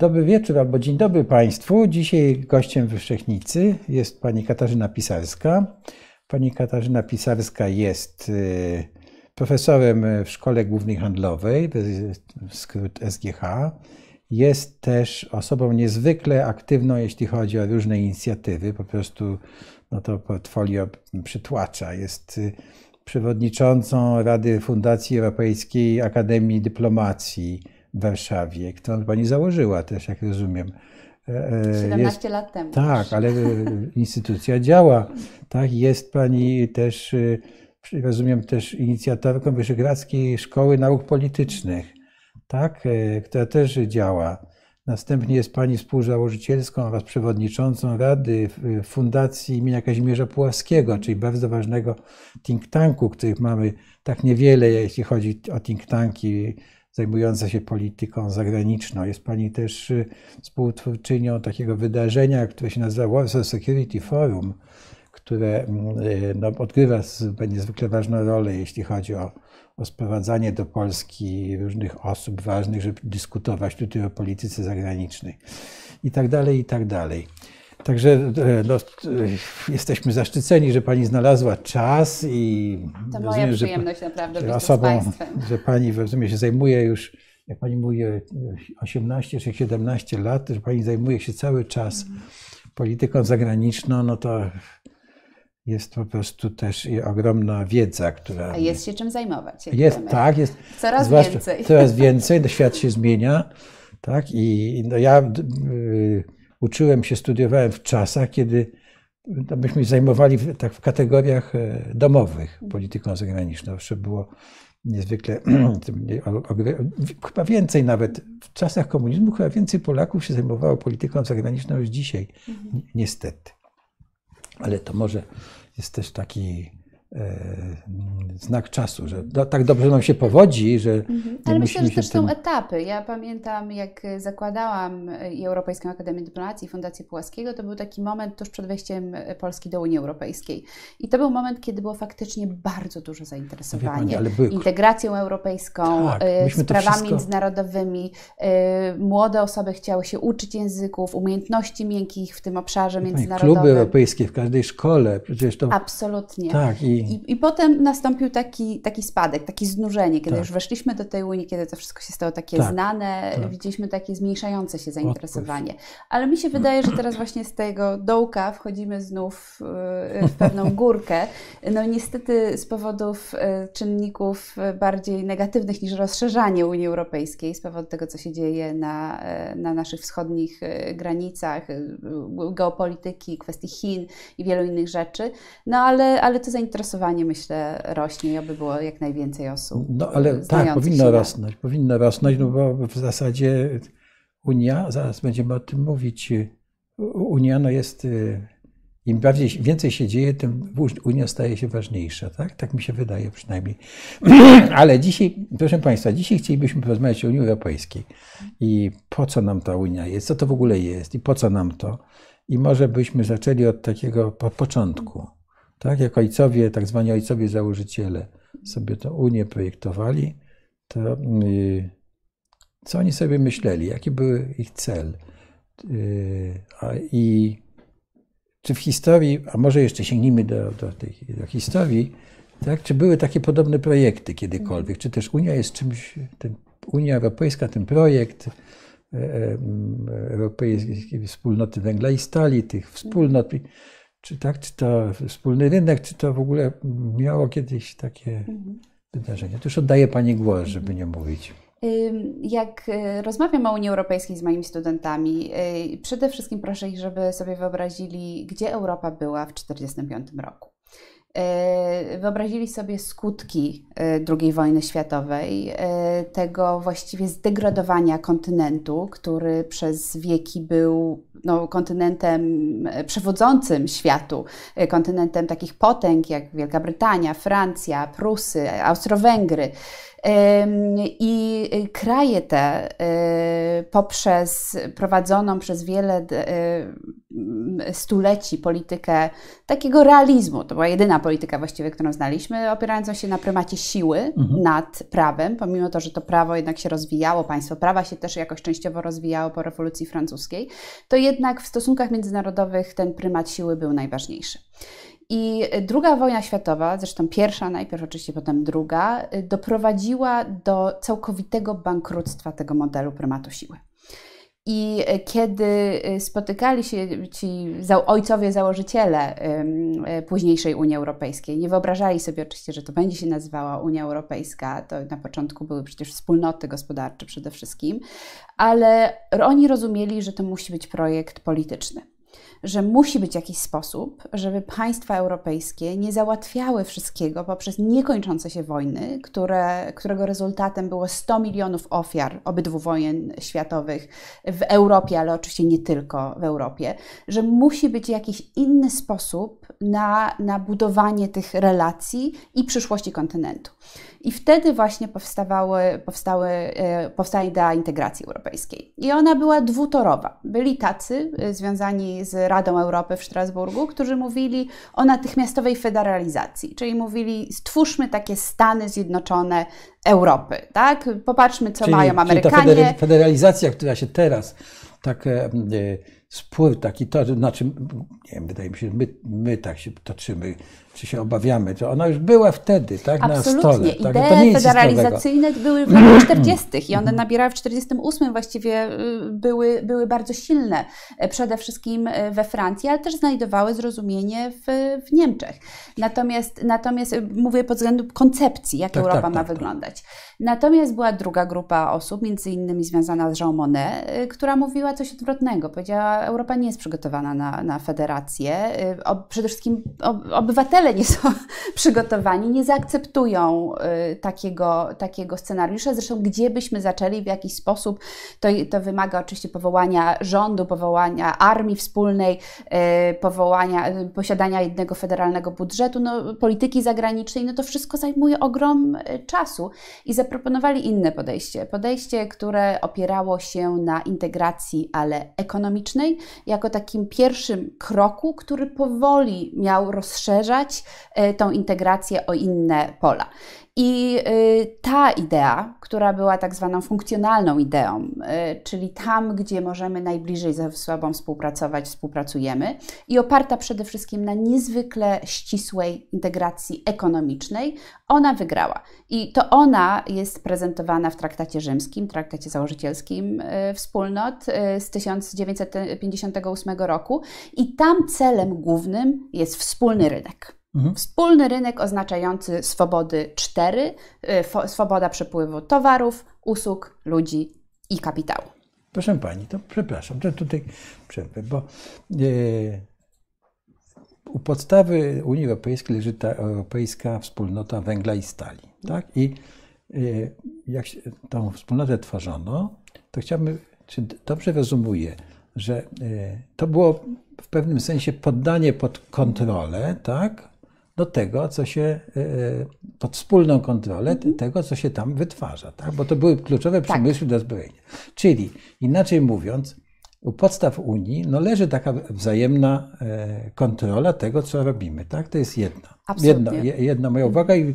Dobry wieczór albo dzień dobry Państwu. Dzisiaj gościem Wyszechnicy jest pani Katarzyna Pisarska. Pani Katarzyna Pisarska jest y, profesorem w Szkole Głównej Handlowej, skrót SGH. Jest też osobą niezwykle aktywną, jeśli chodzi o różne inicjatywy. Po prostu no to portfolio przytłacza. Jest y, przewodniczącą Rady Fundacji Europejskiej Akademii Dyplomacji w Warszawie, którą pani założyła też, jak rozumiem. 17 e, jest, lat temu. Tak, ale instytucja działa. Tak, jest pani też, e, rozumiem, też inicjatorką Wyszehradzkiej Szkoły Nauk Politycznych, tak, e, która też działa. Następnie jest pani współzałożycielską oraz przewodniczącą Rady Fundacji imienia Kazimierza Puławskiego, czyli bardzo ważnego think tanku, których mamy tak niewiele, jeśli chodzi o think tanki zajmująca się polityką zagraniczną. Jest Pani też y, współtwórczynią takiego wydarzenia, które się nazywa Warsaw Security Forum, które mm, y, no, odgrywa niezwykle ważną rolę, jeśli chodzi o, o sprowadzanie do Polski różnych osób ważnych, żeby dyskutować tutaj o polityce zagranicznej i tak dalej, i tak dalej. Także e, no, e, jesteśmy zaszczyceni, że Pani znalazła czas i to rozumiem, moja przyjemność że, naprawdę być osobą, że Pani rozumiem, się zajmuje już, jak Pani mówi, 18 czy 17 lat, że Pani zajmuje się cały czas mhm. polityką zagraniczną, no to jest po prostu też ogromna wiedza, która. A jest się czym zajmować. Jest, wiemy. tak, jest. Coraz więcej. Coraz więcej, świat się zmienia, tak, i no ja. Yy, uczyłem się, studiowałem w czasach, kiedy no, byśmy zajmowali w, tak w kategoriach e, domowych polityką zagraniczną. Jeszcze było niezwykle, chyba więcej nawet, w czasach komunizmu chyba więcej Polaków się zajmowało polityką zagraniczną już dzisiaj, mhm. niestety. Ale to może jest też taki znak czasu, że do, tak dobrze nam się powodzi, że. Mhm. Ale myślę, że też tym... są etapy. Ja pamiętam, jak zakładałam i Europejską Akademię Dyplomacji i Fundację Pułaskiego, to był taki moment tuż przed wejściem Polski do Unii Europejskiej. I to był moment, kiedy było faktycznie bardzo dużo zainteresowania pani, były... integracją europejską, tak, e, sprawami wszystko... międzynarodowymi. E, młode osoby chciały się uczyć języków, umiejętności miękkich w tym obszarze międzynarodowym. Kluby europejskie w każdej szkole, przecież to. Absolutnie. Tak, i i, I, potem nastąpił taki, taki spadek, takie znużenie, kiedy tak. już weszliśmy do tej Unii, kiedy to wszystko się stało takie tak. znane, tak. widzieliśmy takie zmniejszające się zainteresowanie. Ale mi się wydaje, że teraz właśnie z tego dołka wchodzimy znów y, w pewną górkę. No niestety z powodów y, czynników bardziej negatywnych niż rozszerzanie Unii Europejskiej, z powodu tego, co się dzieje na, y, na naszych wschodnich granicach, geopolityki, kwestii Chin i wielu innych rzeczy. No ale, ale to zainteresowanie zainteresowanie, myślę, rośnie i aby było jak najwięcej osób. No ale tak, powinno rosnąć, powinno rosnąć, no bo w zasadzie Unia, zaraz będziemy o tym mówić, Unia no jest, im bardziej, więcej się dzieje, tym Unia staje się ważniejsza, tak? Tak mi się wydaje przynajmniej. Ale dzisiaj, proszę Państwa, dzisiaj chcielibyśmy porozmawiać o Unii Europejskiej i po co nam ta Unia jest, co to w ogóle jest i po co nam to. I może byśmy zaczęli od takiego po początku. Tak, jak ojcowie, tak zwani ojcowie założyciele sobie tę Unię projektowali, to yy, co oni sobie myśleli, jaki był ich cel? A, I czy w historii, a może jeszcze sięgnijmy do, do tej do historii, tak, czy były takie podobne projekty kiedykolwiek? Czy też Unia jest czymś, ten, Unia Europejska, ten projekt e, e, Europejskiej Wspólnoty Węgla i Stali, tych wspólnot, czy tak, czy to wspólny rynek, czy to w ogóle miało kiedyś takie mhm. wydarzenie. To już oddaję Pani głos, żeby nie mówić. Jak y, rozmawiam o Unii Europejskiej z moimi studentami, y, przede wszystkim proszę ich, żeby sobie wyobrazili, gdzie Europa była w 1945 roku. Y, wyobrazili sobie skutki II wojny światowej, tego właściwie zdegradowania kontynentu, który przez wieki był no, kontynentem e, przewodzącym światu, e, kontynentem takich potęg jak Wielka Brytania, Francja, Prusy, Austro-Węgry. I e, kraje te poprzez prowadzoną przez wiele stuleci politykę takiego realizmu. To była jedyna polityka właściwie, którą znaliśmy, opierającą się na prymacie siły mhm. nad prawem, pomimo to, że to prawo jednak się rozwijało, państwo prawa się też jakoś częściowo rozwijało po rewolucji francuskiej, to jednak w stosunkach międzynarodowych ten prymat siły był najważniejszy. I druga wojna światowa, zresztą pierwsza najpierw, oczywiście potem druga, doprowadziła do całkowitego bankructwa tego modelu prymatu siły. I kiedy spotykali się ci ojcowie założyciele e, późniejszej Unii Europejskiej, nie wyobrażali sobie oczywiście, że to będzie się nazywała Unia Europejska, to na początku były przecież wspólnoty gospodarcze przede wszystkim, ale oni rozumieli, że to musi być projekt polityczny że musi być jakiś sposób, żeby państwa europejskie nie załatwiały wszystkiego poprzez niekończące się wojny, które, którego rezultatem było 100 milionów ofiar obydwu wojen światowych w Europie, ale oczywiście nie tylko w Europie, że musi być jakiś inny sposób na, na budowanie tych relacji i przyszłości kontynentu. I wtedy właśnie powstawały, powstały, e, powstała idea integracji europejskiej. I ona była dwutorowa. Byli tacy e, związani z Radą Europy w Strasburgu, którzy mówili o natychmiastowej federalizacji, czyli mówili stwórzmy takie Stany Zjednoczone Europy, tak? Popatrzmy, co czyli, mają Amerykanie. Czyli ta federalizacja, która się teraz tak e, spływ taki, to znaczy, nie wiem, wydaje mi się, my, my tak się toczymy, czy się obawiamy, to ona już była wtedy, tak, Absolutnie. na stole. Tak? Idee federalizacyjne były w latach 40. i one nabierały w 48 właściwie y, były, były bardzo silne, e, przede wszystkim e, we Francji, ale też znajdowały zrozumienie w, w Niemczech. Natomiast, natomiast y, mówię pod względem koncepcji, jak tak, Europa tak, ma tak, tak. wyglądać. Natomiast była druga grupa osób, między innymi związana z Jean Monnet, y, która mówiła coś odwrotnego. Powiedziała, Europa nie jest przygotowana na, na federację. O, przede wszystkim obywatele nie są przygotowani, nie zaakceptują y, takiego, takiego scenariusza. Zresztą, gdzie byśmy zaczęli, w jakiś sposób, to, to wymaga oczywiście powołania rządu, powołania armii wspólnej, y, powołania, y, posiadania jednego federalnego budżetu, no, polityki zagranicznej, no to wszystko zajmuje ogrom czasu. I zaproponowali inne podejście. Podejście, które opierało się na integracji, ale ekonomicznej, jako takim pierwszym kroku, który powoli miał rozszerzać E, tą integrację o inne pola. I y, ta idea, która była tak zwaną funkcjonalną ideą, y, czyli tam, gdzie możemy najbliżej ze sobą współpracować, współpracujemy, i oparta przede wszystkim na niezwykle ścisłej integracji ekonomicznej, ona wygrała. I to ona jest prezentowana w traktacie rzymskim, traktacie założycielskim wspólnot z 1958 roku, i tam celem głównym jest wspólny rynek. Mhm. Wspólny rynek oznaczający swobody cztery, y, swoboda przepływu towarów, usług, ludzi i kapitału. Proszę Pani, to przepraszam, że tutaj przerwę, bo yy, u podstawy Unii Europejskiej leży ta Europejska Wspólnota Węgla i Stali. Tak? I yy, jak się tą wspólnotę tworzono, to chciałbym, czy dobrze rozumuję, że yy, to było w pewnym sensie poddanie pod kontrolę, tak? Do tego, co się, e, e, pod wspólną kontrolę mhm. tego, co się tam wytwarza, tak? bo to były kluczowe tak. przemysły do zbrojenia. Czyli, inaczej mówiąc, u podstaw Unii no, leży taka wzajemna e, kontrola tego, co robimy. Tak? To jest jedna. Jedna, jedna moja uwaga i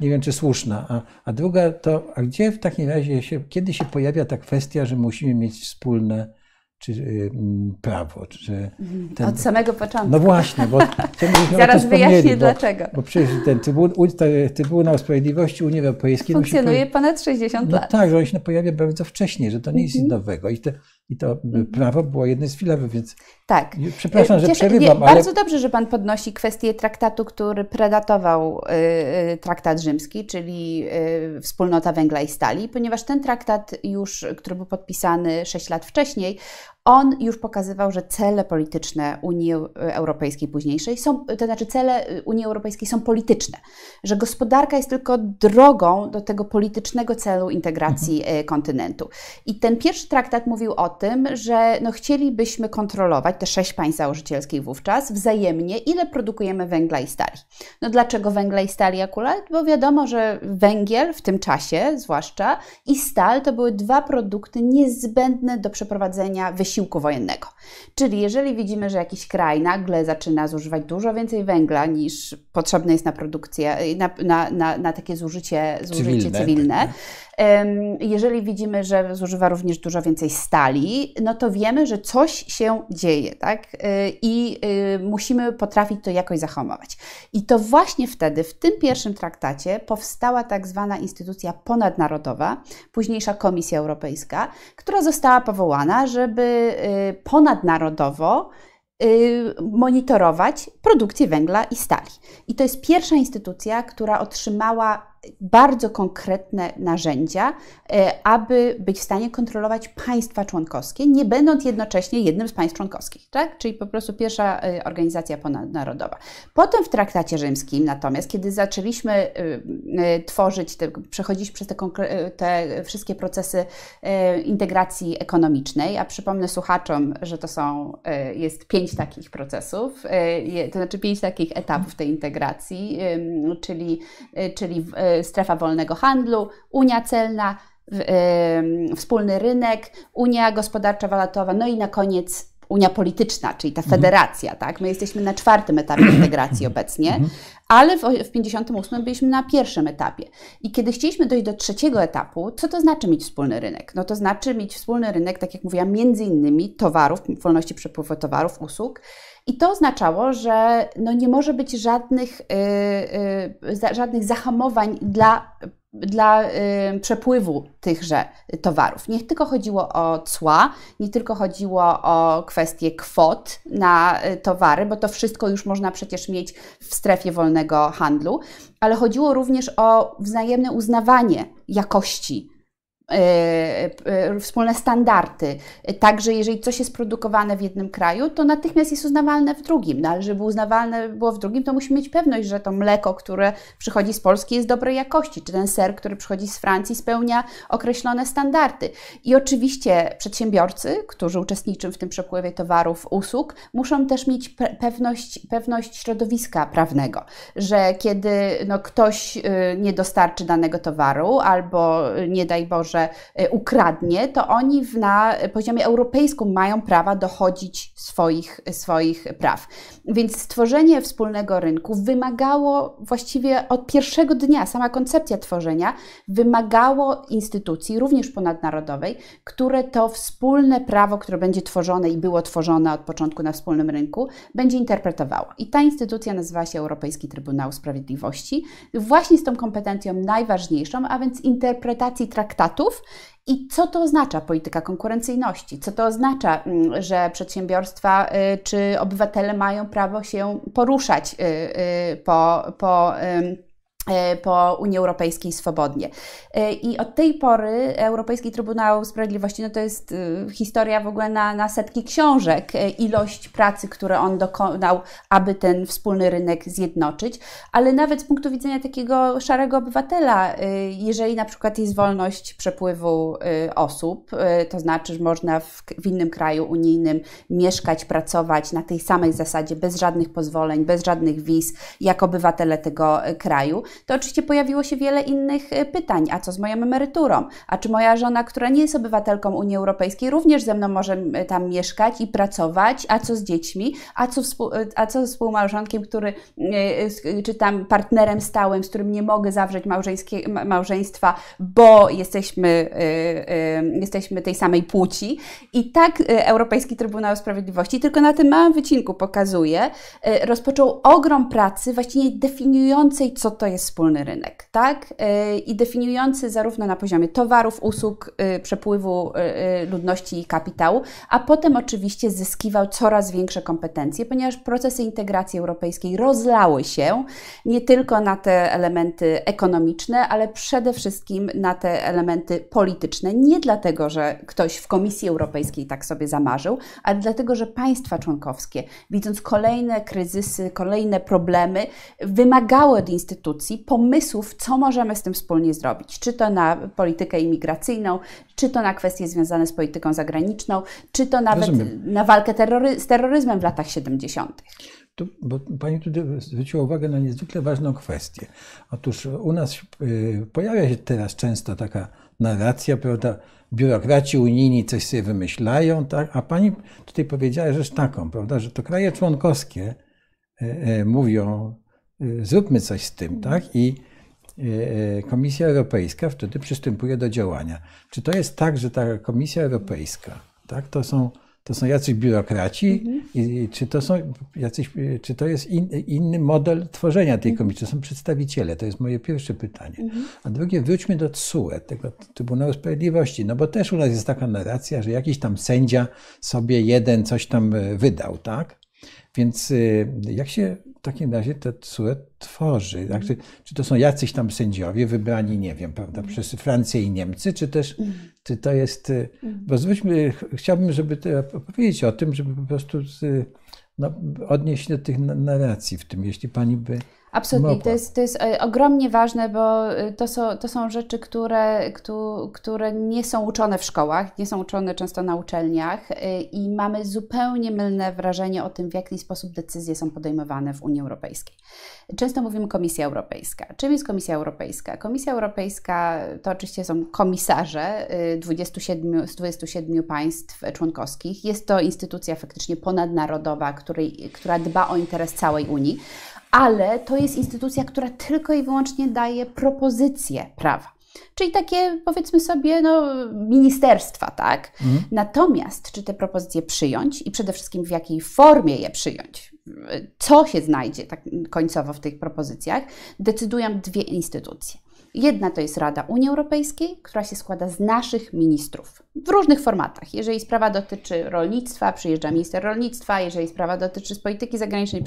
nie wiem, czy słuszna. A, a druga to, a gdzie w takim razie się, kiedy się pojawia ta kwestia, że musimy mieć wspólne czy y, prawo, czy ten, Od samego początku. No właśnie, bo zaraz wyjaśnię dlaczego. Bo przecież ten Trybunał, Trybunał Sprawiedliwości Unii Europejskiej funkcjonuje ponad 60 no lat. Tak, że on się pojawia bardzo wcześnie, że to nie jest nic mhm. nowego i, te, i to mhm. prawo było jednym z filarów, więc tak. Przepraszam, że Cieszę, przerywam, ale... Bardzo dobrze, że Pan podnosi kwestię traktatu, który predatował y, y, traktat rzymski, czyli y, wspólnota węgla i stali, ponieważ ten traktat już, który był podpisany 6 lat wcześniej, on już pokazywał, że cele polityczne Unii Europejskiej późniejszej są, to znaczy cele Unii Europejskiej są polityczne, że gospodarka jest tylko drogą do tego politycznego celu integracji mhm. kontynentu. I ten pierwszy traktat mówił o tym, że no chcielibyśmy kontrolować te sześć państw założycielskich wówczas wzajemnie, ile produkujemy węgla i stali. No dlaczego węgla i stali akurat? Bo wiadomo, że węgiel w tym czasie zwłaszcza i stal to były dwa produkty niezbędne do przeprowadzenia wysiłku wysiłku wojennego. Czyli jeżeli widzimy, że jakiś kraj nagle zaczyna zużywać dużo więcej węgla niż potrzebne jest na produkcję, na, na, na, na takie zużycie, zużycie cywilne, cywilne tak, jeżeli widzimy, że zużywa również dużo więcej stali, no to wiemy, że coś się dzieje, tak? Y, I y, musimy potrafić to jakoś zahamować. I to właśnie wtedy, w tym pierwszym traktacie, powstała tak zwana instytucja ponadnarodowa, późniejsza Komisja Europejska, która została powołana, żeby y, ponadnarodowo monitorować produkcję węgla i stali. I to jest pierwsza instytucja, która otrzymała bardzo konkretne narzędzia, e, aby być w stanie kontrolować państwa członkowskie, nie będąc jednocześnie jednym z państw członkowskich, tak? Czyli po prostu pierwsza e, organizacja ponadnarodowa. Potem w traktacie rzymskim natomiast, kiedy zaczęliśmy e, tworzyć, te, przechodzić przez te, te wszystkie procesy integracji ekonomicznej, a przypomnę słuchaczom, że to są, jest pięć takich procesów, to znaczy pięć takich etapów tej integracji, czyli, czyli strefa wolnego handlu, Unia celna, wspólny rynek, Unia gospodarcza walatowa, no i na koniec Unia polityczna, czyli ta mhm. federacja, mhm. tak? My jesteśmy na czwartym etapie integracji obecnie, mhm. ale w, w 58 byliśmy na pierwszym etapie. I kiedy chcieliśmy dojść do trzeciego etapu, co to znaczy mieć wspólny rynek? No to znaczy mieć wspólny rynek, tak jak mówiłam, między innymi towarów, wolności przepływu towarów, usług, i to oznaczało, że no nie może być żadnych, yy, yy, żadnych zahamowań dla, dla yy, przepływu tychże towarów. Nie tylko chodziło o cła, nie tylko chodziło o kwestie kwot na y, towary, bo to wszystko już można przecież mieć w strefie wolnego handlu, ale chodziło również o wzajemne uznawanie jakości wspólne standardy. Także jeżeli coś jest produkowane w jednym kraju, to natychmiast jest uznawalne w drugim. No ale żeby uznawalne było w drugim, to musimy mieć pewność, że to mleko, które przychodzi z Polski jest dobrej jakości, czy ten ser, który przychodzi z Francji spełnia określone standardy. I oczywiście przedsiębiorcy, którzy uczestniczą w tym przepływie towarów, usług, muszą też mieć pewność, pewność środowiska prawnego, że kiedy no, ktoś y, nie dostarczy danego towaru albo nie daj Boże, że e, ukradnie, to oni na poziomie europejskim mają prawa dochodzić swoich, swoich praw. Więc stworzenie wspólnego rynku wymagało właściwie od pierwszego dnia, sama koncepcja tworzenia wymagało instytucji, również ponadnarodowej, które to wspólne prawo, które będzie tworzone i było tworzone od początku na wspólnym rynku, będzie interpretowało. I ta instytucja nazywa się Europejski Trybunał Sprawiedliwości, właśnie z tą kompetencją najważniejszą, a więc interpretacji traktatu i co to oznacza polityka konkurencyjności? Co to oznacza, mm, że przedsiębiorstwa y, czy obywatele mają prawo się poruszać y, y, po, po po Unii Europejskiej swobodnie. E, I od tej pory Europejski Trybunał Sprawiedliwości no to jest e, historia w ogóle na, na setki książek, ilość pracy, które on dokonał, aby ten wspólny rynek zjednoczyć, ale nawet z punktu widzenia takiego szarego obywatela, jeżeli na przykład jest wolność przepływu osób, to znaczy, że można w, w innym kraju unijnym mieszkać, pracować na tej samej zasadzie, bez żadnych pozwoleń, bez żadnych wiz, jak obywatele tego kraju, to oczywiście pojawiło się wiele innych e, pytań. A co z moją emeryturą? A czy moja żona, która nie jest obywatelką Unii Europejskiej, również ze mną może tam mieszkać i pracować? A co z dziećmi? A co, e, a co z współmałżonkiem, który, e, czy tam partnerem stałym, z którym nie mogę zawrzeć małżeństwa, bo jesteśmy, jesteśmy tej samej płci? I tak Europejski Trybunał Sprawiedliwości, tylko na tym małym wycinku pokazuje, rozpoczął ogrom pracy właściwie definiującej, co to jest wspólny rynek, tak? Y, I definiujący zarówno na poziomie towarów, usług, y, przepływu y, ludności i kapitału, a potem oczywiście zyskiwał coraz większe kompetencje, ponieważ procesy integracji europejskiej rozlały się nie tylko na te elementy ekonomiczne, ale przede wszystkim na te elementy polityczne. Nie dlatego, że ktoś w Komisji Europejskiej tak sobie zamarzył, ale dlatego, że państwa członkowskie, widząc kolejne kryzysy, kolejne problemy, wymagały od instytucji Pomysłów, co możemy z tym wspólnie zrobić. Czy to na politykę imigracyjną, czy to na kwestie związane z polityką zagraniczną, czy to nawet Rozumiem. na walkę terrory z terroryzmem w latach 70. Tu, bo pani tutaj zwróciła uwagę na niezwykle ważną kwestię. Otóż u nas y, pojawia się teraz często taka narracja, prawda, biurokraci unijni coś sobie wymyślają, tak? a pani tutaj powiedziała rzecz taką, prawda, że to kraje członkowskie y, y, mówią, zróbmy coś z tym, tak? I Komisja Europejska wtedy przystępuje do działania. Czy to jest tak, że ta Komisja Europejska, tak, to są to są jacyś biurokraci, mhm. i, czy, to są jacyś, czy to jest in, inny model tworzenia tej komisji? To są przedstawiciele, to jest moje pierwsze pytanie. Mhm. A drugie, wróćmy do TSUE, tego Trybunału Sprawiedliwości, no bo też u nas jest taka narracja, że jakiś tam sędzia sobie jeden coś tam e, wydał, tak? Więc y, jak się w takim razie te TSUE tworzy? Tak? Czy, czy, to są jacyś tam sędziowie wybrani, nie wiem, prawda, mhm. przez Francję i Niemcy, czy też mhm. czy to jest. Y, mhm. Bo zwróćmy, chciałbym, żeby powiedzieć o tym, żeby po prostu no, odnieść do tych narracji w tym, jeśli pani by. Absolutnie, to jest, to jest e, ogromnie ważne, bo e, to są, to są rzeczy, które, które nie są uczone w szkołach, nie są uczone często na uczelniach e, i mamy zupełnie mylne wrażenie o tym, w jaki sposób decyzje są podejmowane w Unii Europejskiej. Często mówimy Komisja Europejska. Czym jest Komisja Europejska? Komisja Europejska to oczywiście są komisarze 27, z 27 państw członkowskich. Jest to instytucja faktycznie ponadnarodowa, której, która dba o interes całej Unii ale to jest instytucja, która tylko i wyłącznie daje propozycje prawa. Czyli takie, powiedzmy sobie, no, ministerstwa, tak? Mhm. Natomiast, czy te propozycje przyjąć i przede wszystkim w jakiej formie je przyjąć, co się znajdzie tak końcowo w tych propozycjach, decydują dwie instytucje. Jedna to jest Rada Unii Europejskiej, która się składa z naszych ministrów w różnych formatach. Jeżeli sprawa dotyczy rolnictwa, przyjeżdża minister rolnictwa, jeżeli sprawa dotyczy z polityki zagranicznej,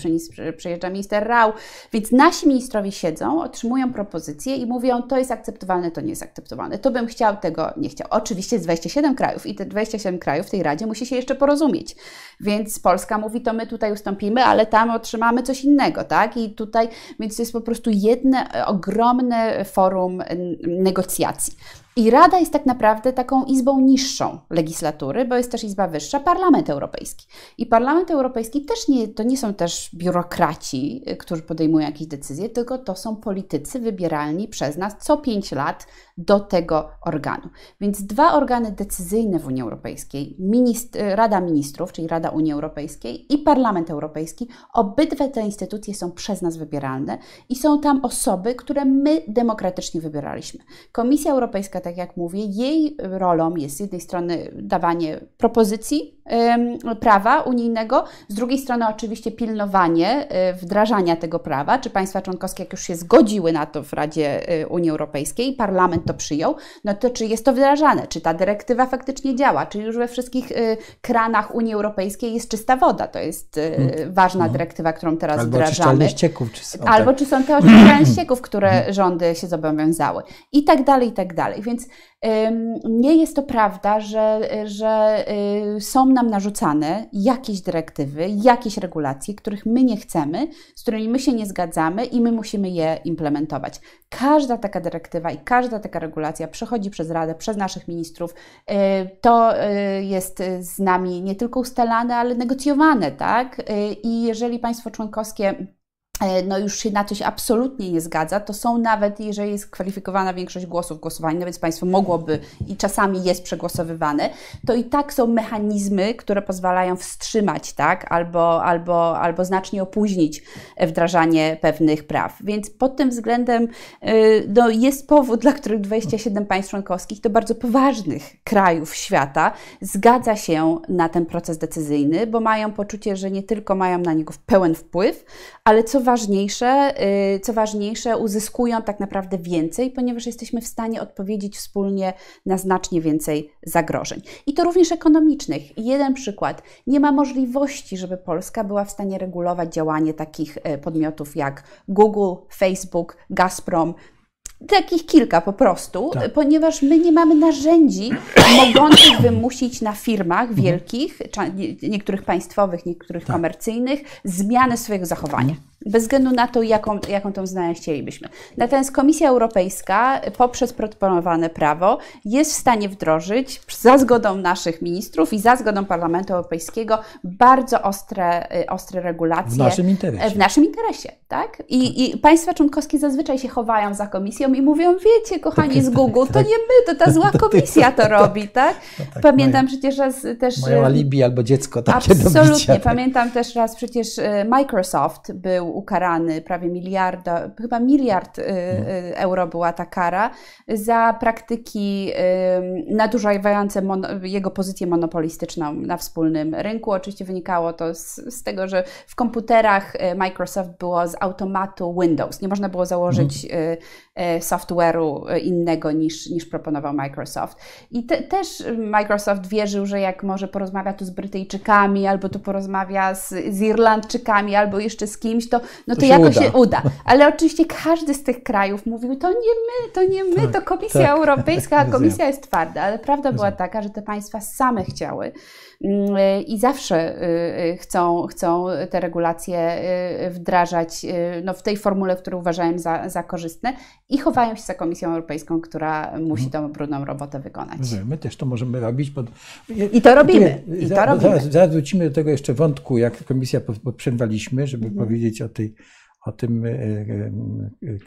przyjeżdża minister Rał. Więc nasi ministrowie siedzą, otrzymują propozycje i mówią, to jest akceptowalne, to nie jest akceptowalne. To bym chciał, tego nie chciał. Oczywiście jest 27 krajów i te 27 krajów w tej Radzie musi się jeszcze porozumieć. Więc Polska mówi, to my tutaj ustąpimy, ale tam otrzymamy coś innego, tak? I tutaj, więc to jest po prostu jedno ogromne forum negocjacji. I Rada jest tak naprawdę taką izbą niższą legislatury, bo jest też izba wyższa, Parlament Europejski. I Parlament Europejski też nie, to nie są też biurokraci, y, którzy podejmują jakieś decyzje, tylko to są politycy wybieralni przez nas co pięć lat do tego organu. Więc dwa organy decyzyjne w Unii Europejskiej, Rada Ministrów, czyli Rada Unii Europejskiej i Parlament Europejski, obydwie te instytucje są przez nas wybieralne i są tam osoby, które my demokratycznie wybieraliśmy. Komisja Europejska, tak jak mówię, jej rolą jest z jednej strony dawanie propozycji prawa unijnego, z drugiej strony oczywiście pilnowanie e, wdrażania tego prawa, czy państwa członkowskie, jak już się zgodziły na to w Radzie e, Unii Europejskiej, parlament to przyjął, no to czy jest to wdrażane, czy ta dyrektywa faktycznie działa, czy już we wszystkich e, kranach Unii Europejskiej jest czysta woda, to jest hmm. ważna hmm. dyrektywa, którą teraz Albo wdrażamy. ścieków. Czy są, Albo tak. czy są te oczyszczalnie ścieków, które hmm. rządy się zobowiązały i tak dalej, i tak dalej, więc nie jest to prawda, że, że y, są nam narzucane jakieś dyrektywy, jakieś regulacje, których my nie chcemy, z którymi my się nie zgadzamy i my musimy je implementować. Każda taka dyrektywa i każda taka regulacja przechodzi przez Radę, przez naszych ministrów. Y, to y, jest z nami nie tylko ustalane, ale negocjowane, tak? I jeżeli państwo członkowskie no już się na coś absolutnie nie zgadza, to są nawet, jeżeli jest kwalifikowana większość głosów w głosowaniu, no więc państwo mogłoby i czasami jest przegłosowywane, to i tak są mechanizmy, które pozwalają wstrzymać, tak, albo, albo, albo znacznie opóźnić wdrażanie pewnych praw. Więc pod tym względem e, no, jest powód, dla których 27 państw członkowskich to bardzo poważnych krajów świata zgadza się na ten proces decyzyjny, bo mają poczucie, że nie tylko mają na niego pełen wpływ, ale co ważniejsze, y, co ważniejsze, uzyskują tak naprawdę więcej, ponieważ jesteśmy w stanie odpowiedzieć wspólnie na znacznie więcej zagrożeń. I to również ekonomicznych. Jeden przykład. Nie ma możliwości, żeby Polska była w stanie regulować działanie takich y, podmiotów jak Google, Facebook, Gazprom, Takich kilka po prostu, tak. ponieważ my nie mamy narzędzi mogących wymusić na firmach wielkich, niektórych państwowych, niektórych tak. komercyjnych, zmiany swojego zachowania. bez względu na to, jaką, jaką tą zmianę chcielibyśmy. Natomiast Komisja Europejska poprzez proponowane prawo jest w stanie wdrożyć za zgodą naszych ministrów i za zgodą Parlamentu Europejskiego bardzo ostre, ostre regulacje. W naszym interesie. W naszym interesie, tak? I, I państwa członkowskie zazwyczaj się chowają za komisją i mówią, wiecie, kochani tak, z Google, tak, to nie my, to ta zła komisja to robi, tak? tak Pamiętam przecież raz też... Mają alibi albo dziecko takie Absolutnie. Pamiętam też raz przecież Microsoft był ukarany prawie miliarda, chyba miliard no. euro była ta kara za praktyki nadużywające jego pozycję monopolistyczną na wspólnym rynku. Oczywiście wynikało to z, z, tego, że w komputerach Microsoft było z automatu Windows. Nie można było założyć mhm. Software'u innego niż, niż proponował Microsoft. I te, też Microsoft wierzył, że jak może porozmawia tu z Brytyjczykami, albo tu porozmawia z, z Irlandczykami, albo jeszcze z kimś, to, no to, to jakoś się uda. Ale oczywiście każdy z tych krajów mówił, to nie my, to nie my, tak, to Komisja tak, Europejska, a Komisja jest twarda. Ale prawda była taka, że te państwa same chciały i zawsze y, y, chcą, chcą te regulacje y, wdrażać no, w tej formule, którą uważają za, za korzystne i chowają się za Komisją Europejską, która musi mhm. tą brudną robotę wykonać. My też to możemy robić. Pod... I to robimy. I to robimy. Zaraz, zaraz wrócimy do tego jeszcze wątku, jak Komisja przerwaliśmy, żeby mhm. powiedzieć o tej o tym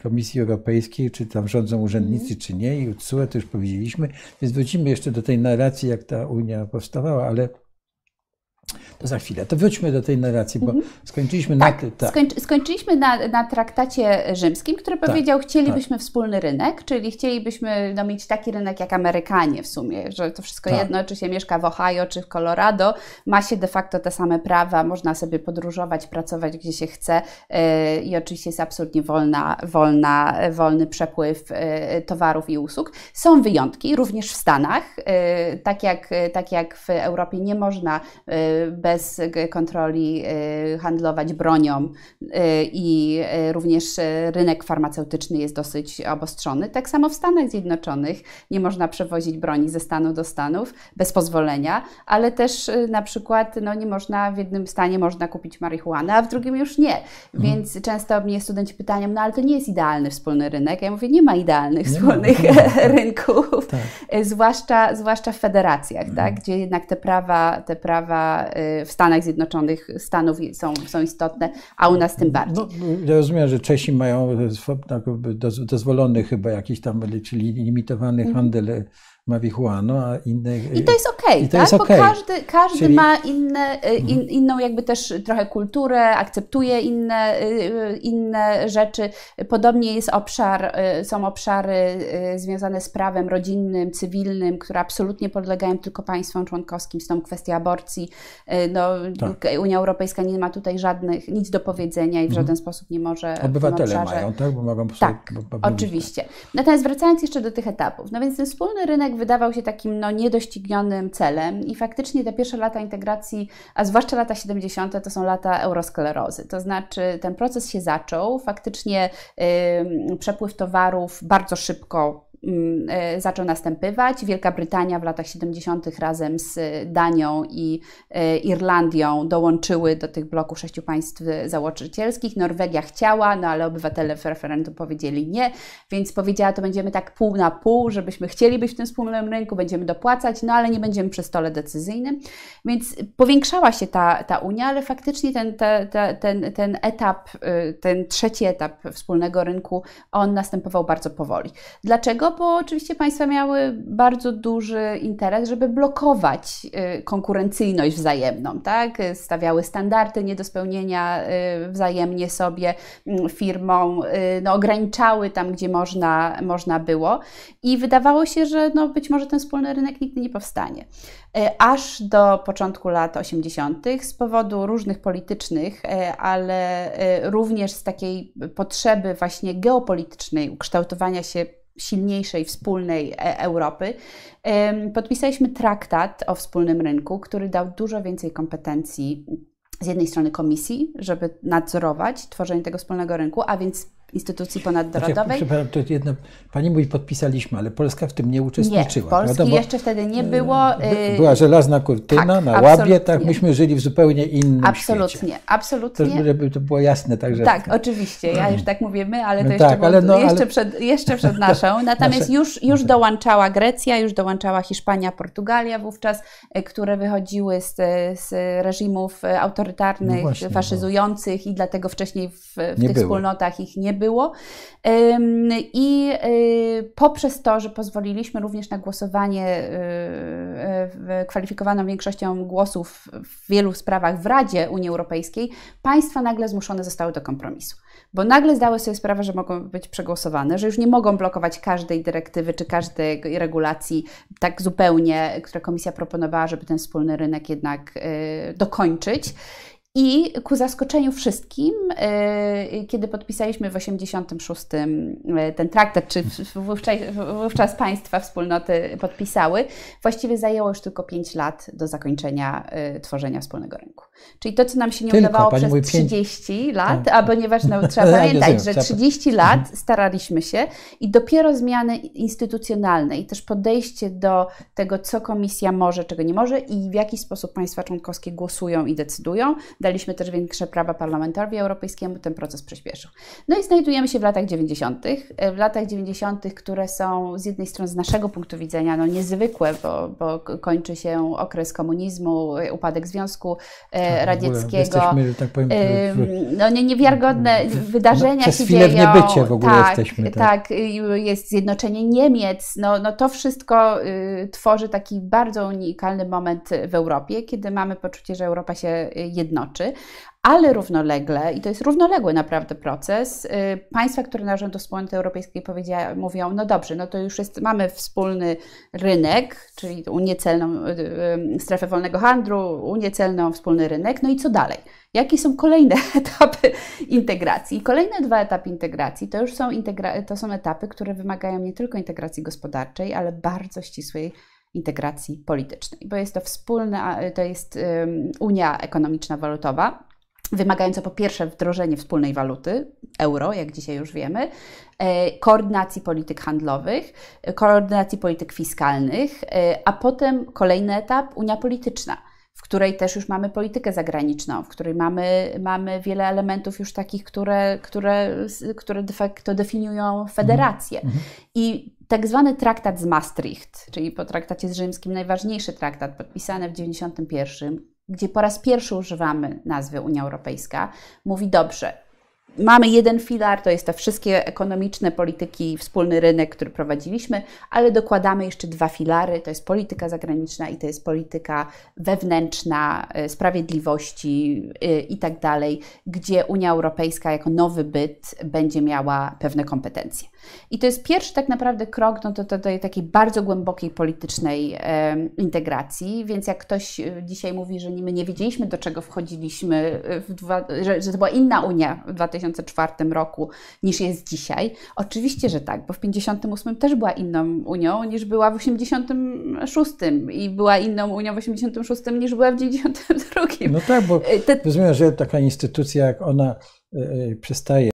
Komisji Europejskiej, czy tam rządzą urzędnicy, mhm. czy nie, i CUE to już powiedzieliśmy, więc wrócimy jeszcze do tej narracji, jak ta Unia powstawała, ale to za chwilę. To wróćmy do tej narracji, bo mhm. skończyliśmy tak, na. Tak. Skończy, skończyliśmy na, na traktacie rzymskim, który tak, powiedział, chcielibyśmy tak. wspólny rynek, czyli chcielibyśmy no, mieć taki rynek jak Amerykanie w sumie, że to wszystko tak. jedno, czy się mieszka w Ohio, czy w Colorado, ma się de facto te same prawa, można sobie podróżować, pracować gdzie się chce yy, i oczywiście jest absolutnie wolna, wolna, wolny przepływ yy, towarów i usług. Są wyjątki, również w Stanach, yy, tak, jak, tak jak w Europie nie można bez kontroli y, handlować bronią y, i y, również rynek farmaceutyczny jest dosyć obostrzony. Tak samo w Stanach Zjednoczonych nie można przewozić broni ze stanu do Stanów bez pozwolenia, ale też na przykład no, nie można, w jednym stanie można kupić marihuanę, a w drugim już nie. Mhm. Więc hmm. często mnie studenci pytają, no ale to nie jest idealny wspólny rynek. Ja mówię, nie ma idealnych nie wspólnych ma. rynków, tak. zwłaszcza, zwłaszcza w federacjach, hmm. tak, gdzie jednak te prawa, te prawa w Stanach Zjednoczonych Stanów są, są istotne, a u nas tym bardziej. No, ja rozumiem, że Czesi mają tak, dozwolony chyba jakiś tam, czyli limitowany mm. handel marihuaną, a inne... I to jest okej, okay, tak? Okay. Bo każdy, każdy Czyli... ma inne, y, in, mhm. inną jakby też trochę kulturę, akceptuje inne, y, y, inne rzeczy. Podobnie jest obszar, są obszary związane z prawem rodzinnym, cywilnym, które absolutnie podlegają tylko państwom członkowskim, są kwestia aborcji. No, tak. Unia Europejska nie ma tutaj żadnych, nic do powiedzenia i w mhm. żaden sposób nie może Obywatele mają, tak? Bo mogą tak, oczywiście. Natomiast wracając jeszcze do tych etapów, no więc ten wspólny rynek wydawał się takim no, niedoścignionym celem i faktycznie te pierwsze lata integracji, a zwłaszcza lata 70., to są lata eurosklerozy. To znaczy ten proces się zaczął, faktycznie yy, przepływ towarów bardzo szybko zaczął następować. Wielka Brytania w latach 70. razem z Danią i e, Irlandią dołączyły do tych bloków sześciu państw założycielskich. Norwegia chciała, no ale obywatele w referendum powiedzieli nie, więc powiedziała, to będziemy tak pół na pół, żebyśmy chcieli być w tym wspólnym rynku, będziemy dopłacać, no ale nie będziemy przy stole decyzyjnym. Więc powiększała się ta, ta Unia, ale faktycznie ten, te, te, ten, ten etap, y, ten trzeci etap wspólnego rynku, on następował bardzo powoli. Dlaczego? Bo oczywiście państwa miały bardzo duży interes, żeby blokować y, konkurencyjność wzajemną, tak? Stawiały standardy nie do spełnienia y, wzajemnie sobie mm, firmom, y, no, ograniczały tam, gdzie można, można było i wydawało się, że no, być może ten wspólny rynek nigdy nie powstanie. Aż do początku lat 80. z powodu różnych politycznych, ale również z takiej potrzeby właśnie geopolitycznej ukształtowania się silniejszej wspólnej e, Europy, podpisaliśmy traktat o wspólnym rynku, który dał dużo więcej kompetencji z jednej strony komisji, żeby nadzorować tworzenie tego wspólnego rynku, a więc instytucji ponadnarodowej. Znaczy, to jedno, pani mówi podpisaliśmy, ale Polska w tym nie uczestniczyła. Nie, Polski prawda? jeszcze wtedy nie było. Y, była żelazna kurtyna tak, na łabie, tak myśmy żyli w zupełnie innym Absolutnie, świecie. absolutnie. To, żeby to było jasne. Także... Tak, oczywiście, ja już tak mówię my, ale to no jeszcze, tak, ale no, jeszcze, ale... Przed, jeszcze przed naszą. Natomiast Nasze... już, już dołączała Grecja, już dołączała Hiszpania, Portugalia wówczas, y, które wychodziły z, z reżimów autorytarnych, no właśnie, faszyzujących no. i dlatego wcześniej w, w tych było. wspólnotach ich nie było. I y, poprzez to, że pozwoliliśmy również na głosowanie y, kwalifikowaną większością głosów w wielu sprawach w Radzie Unii Europejskiej, państwa nagle zmuszone zostały do kompromisu. Bo nagle zdały sobie sprawę, że mogą być przegłosowane, że już nie mogą blokować każdej dyrektywy czy każdej regulacji tak zupełnie, które komisja proponowała, żeby ten wspólny rynek jednak y, dokończyć. I ku zaskoczeniu wszystkim, e, kiedy podpisaliśmy w 86 e, ten traktat, czy wówczas, wówczas państwa wspólnoty podpisały, właściwie zajęło już tylko 5 lat do zakończenia tworzenia wspólnego rynku. Czyli to, co nam się nie tylko, udawało przez 30 5... lat, tak. a ponieważ no, trzeba pamiętać, że 30 lat mhm. staraliśmy się i dopiero zmiany instytucjonalne i też podejście do tego, co komisja może, czego nie może i w jaki sposób państwa członkowskie głosują i decydują, Daliśmy też większe prawa Parlamentowi Europejskiemu, ten proces przyspieszył. No i znajdujemy się w latach 90. W latach 90., które są z jednej strony z naszego punktu widzenia no, niezwykłe, bo, bo kończy się okres komunizmu, upadek Związku e, tak, Radzieckiego. Jesteśmy, tak powiem, w... no, nie, niewiarygodne wydarzenia no, przez się chwilę dzieją. w niebycie w ogóle tak, jesteśmy. Tak. tak, jest zjednoczenie Niemiec. No, no to wszystko y, tworzy taki bardzo unikalny moment w Europie, kiedy mamy poczucie, że Europa się jednoczy rzeczy, ale równolegle, i to jest równoległy naprawdę proces, y, państwa, które należą do wspólnoty europejskiej mówią, no dobrze, no to już jest, mamy wspólny rynek, czyli Unię celną, y, y, strefę wolnego handlu, Unię celną, wspólny rynek, no i co dalej? Jakie są kolejne etapy integracji? I kolejne dwa etapy integracji to już są, integra- to są etapy, które wymagają nie tylko integracji gospodarczej, ale bardzo ścisłej integracji politycznej, bo jest to wspólna, to jest Unia Ekonomiczna Walutowa, wymagająca po pierwsze wdrożenie wspólnej waluty, euro, jak dzisiaj już wiemy, e, koordynacji polityk handlowych, koordynacji polityk fiskalnych, e, a potem kolejny etap Unia Polityczna w której też już mamy politykę zagraniczną, w której mamy, mamy wiele elementów już takich, które, które, które de facto definiują federację. Mm -hmm. I tak zwany traktat z Maastricht, czyli po traktacie z rzymskim najważniejszy traktat podpisany w 91, gdzie po raz pierwszy używamy nazwy Unia Europejska, mówi dobrze, Mamy jeden filar, to jest te wszystkie ekonomiczne polityki, wspólny rynek, który prowadziliśmy, ale dokładamy jeszcze dwa filary, to jest polityka zagraniczna i to jest polityka wewnętrzna, y, sprawiedliwości y, i tak dalej, gdzie Unia Europejska jako nowy byt będzie miała pewne kompetencje. I to jest pierwszy tak naprawdę krok no do, do, do takiej bardzo głębokiej politycznej e, integracji, więc jak ktoś y, dzisiaj mówi, że my nie wiedzieliśmy, do czego wchodziliśmy, dwa, że, że to była inna Unia w 2000 2004 roku niż jest dzisiaj? Oczywiście, że tak, bo w 58 też była inną Unią niż była w 86 i była inną Unią w 86 niż była w 92. No tak, bo y, Te... rozumiem, że taka instytucja jak ona przestaje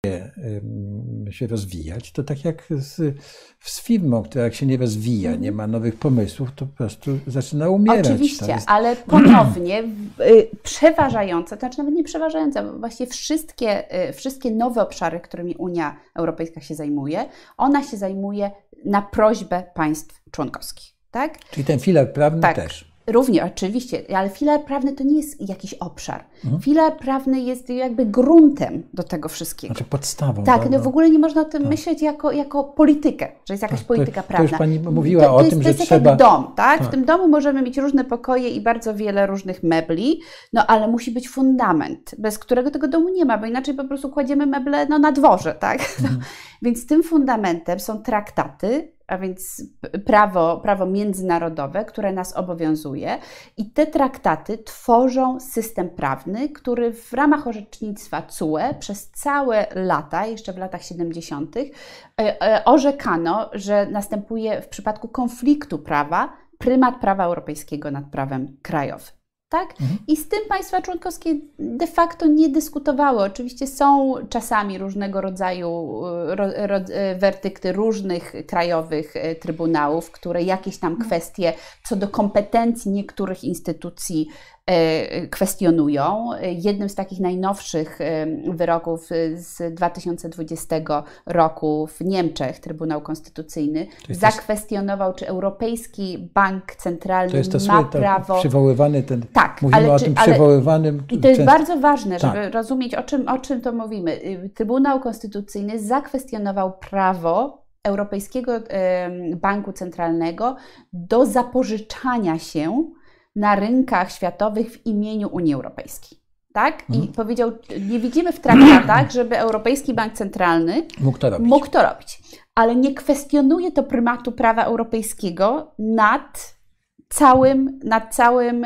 się rozwijać, to tak jak z, z firmą, która jak się nie rozwija, nie ma nowych pomysłów, to po prostu zaczyna umierać. Oczywiście, jest... ale ponownie y, przeważające, to znaczy nawet nie przeważające, właśnie wszystkie, y, wszystkie nowe obszary, którymi Unia Europejska się zajmuje, ona się zajmuje na prośbę państw członkowskich. Tak? Czyli ten filar prawny tak. też. Również, oczywiście, ale filar prawny to nie jest jakiś obszar. Mhm. Filar prawny jest jakby gruntem do tego wszystkiego. Znaczy podstawą. Tak, no w ogóle nie można o tym tak. myśleć jako, jako politykę, że jest jakaś tak, polityka to, prawna. To już Pani mówiła to, to o jest, tym, że trzeba... To jest dom, tak? W tak. tym domu możemy mieć różne pokoje i bardzo wiele różnych mebli, no ale musi być fundament, bez którego tego domu nie ma, bo inaczej po prostu kładziemy meble no, na dworze, tak? Mhm. Więc tym fundamentem są traktaty, a więc prawo, prawo międzynarodowe, które nas obowiązuje. I te traktaty tworzą system prawny, który w ramach orzecznictwa CUE przez całe lata, jeszcze w latach 70., e, e, orzekano, że następuje w przypadku konfliktu prawa prymat prawa europejskiego nad prawem krajowym. Tak? Mhm. I z tym państwa członkowskie de facto nie dyskutowały. Oczywiście są czasami różnego rodzaju ro, ro, werdykty różnych krajowych e, trybunałów, które jakieś tam mhm. kwestie co do kompetencji niektórych instytucji E, kwestionują. Jednym z takich najnowszych e, wyroków z 2020 roku w Niemczech Trybunał Konstytucyjny zakwestionował, czy Europejski Bank Centralny to jest to ma prawo. Przywoływany ten. Tak, mówimy ale, o tym przywoływanym. I to jest często... bardzo ważne, żeby tak. rozumieć, o czym, o czym to mówimy. Y, Trybunał Konstytucyjny zakwestionował prawo Europejskiego Banku Centralnego do zapożyczania się na rynkach światowych w imieniu Unii Europejskiej. Tak? I mhm. powiedział, nie widzimy w traktatach, żeby Europejski Bank Centralny mógł to robić. Mógł to robić. Ale nie kwestionuje to prymatu prawa europejskiego nad całym, nad, całym,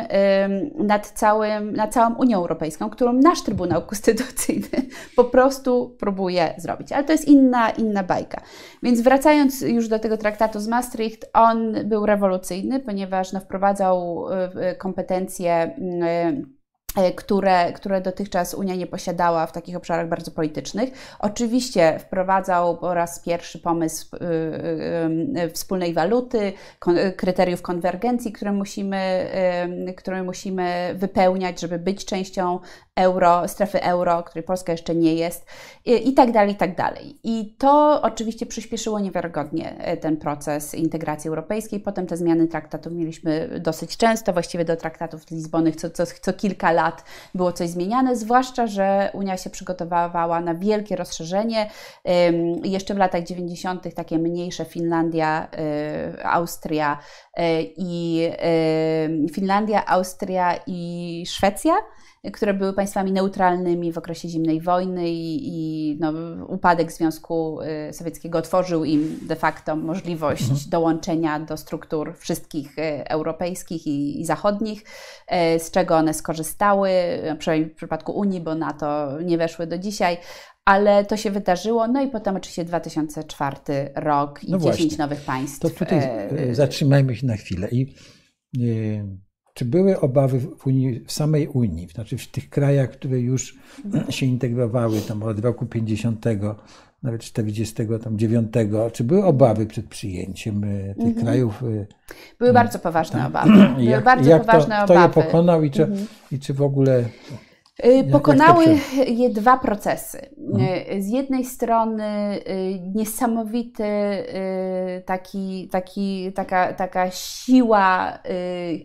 nad, całym, nad całą Unią Europejską, którą nasz Trybunał Konstytucyjny po prostu próbuje zrobić. Ale to jest inna, inna bajka. Więc wracając już do tego traktatu z Maastricht, on był rewolucyjny, ponieważ no, wprowadzał e, kompetencje E, które, które dotychczas Unia nie posiadała w takich obszarach bardzo politycznych. Oczywiście wprowadzał po raz pierwszy pomysł y, y, y, wspólnej waluty, kryteriów konwergencji, które musimy, które musimy wypełniać, żeby być częścią euro, strefy euro, której Polska jeszcze nie jest i, i tak dalej, i tak dalej. I to oczywiście przyspieszyło niewiarygodnie e, ten proces integracji europejskiej. Potem te zmiany traktatów mieliśmy dosyć często, właściwie do traktatów z Lizbony co, co, co kilka lat było coś zmieniane, zwłaszcza, że Unia się przygotowywała na wielkie rozszerzenie. Jeszcze w latach 90. takie mniejsze Finlandia, e, Austria e, i Finlandia, Austria i Szwecja które były państwami neutralnymi w okresie zimnej wojny i, i no, upadek Związku y, Sowieckiego otworzył im de facto możliwość mhm. dołączenia do struktur wszystkich y, europejskich i, i, zachodnich, y, z czego one skorzystały, przynajmniej w przypadku Unii, bo na to nie weszły do dzisiaj, ale to się wydarzyło. No i potem oczywiście 2004 rok i no 10 właśnie. nowych państw. To tutaj e, zatrzymajmy się na chwilę. I czy były obawy w, Unii, w samej Unii, znaczy w tych krajach, które już się integrowały tam od roku 50, nawet 49, czy były obawy przed przyjęciem e, tych mhm. krajów? E, były bardzo poważne tak. obawy. Były jak, bardzo jak poważne to, obawy. Kto je pokonał i czy, mhm. i czy w ogóle pokonały je dwa procesy. Mhm. Y, z jednej strony y, niesamowity taki, taki, taka, taka siła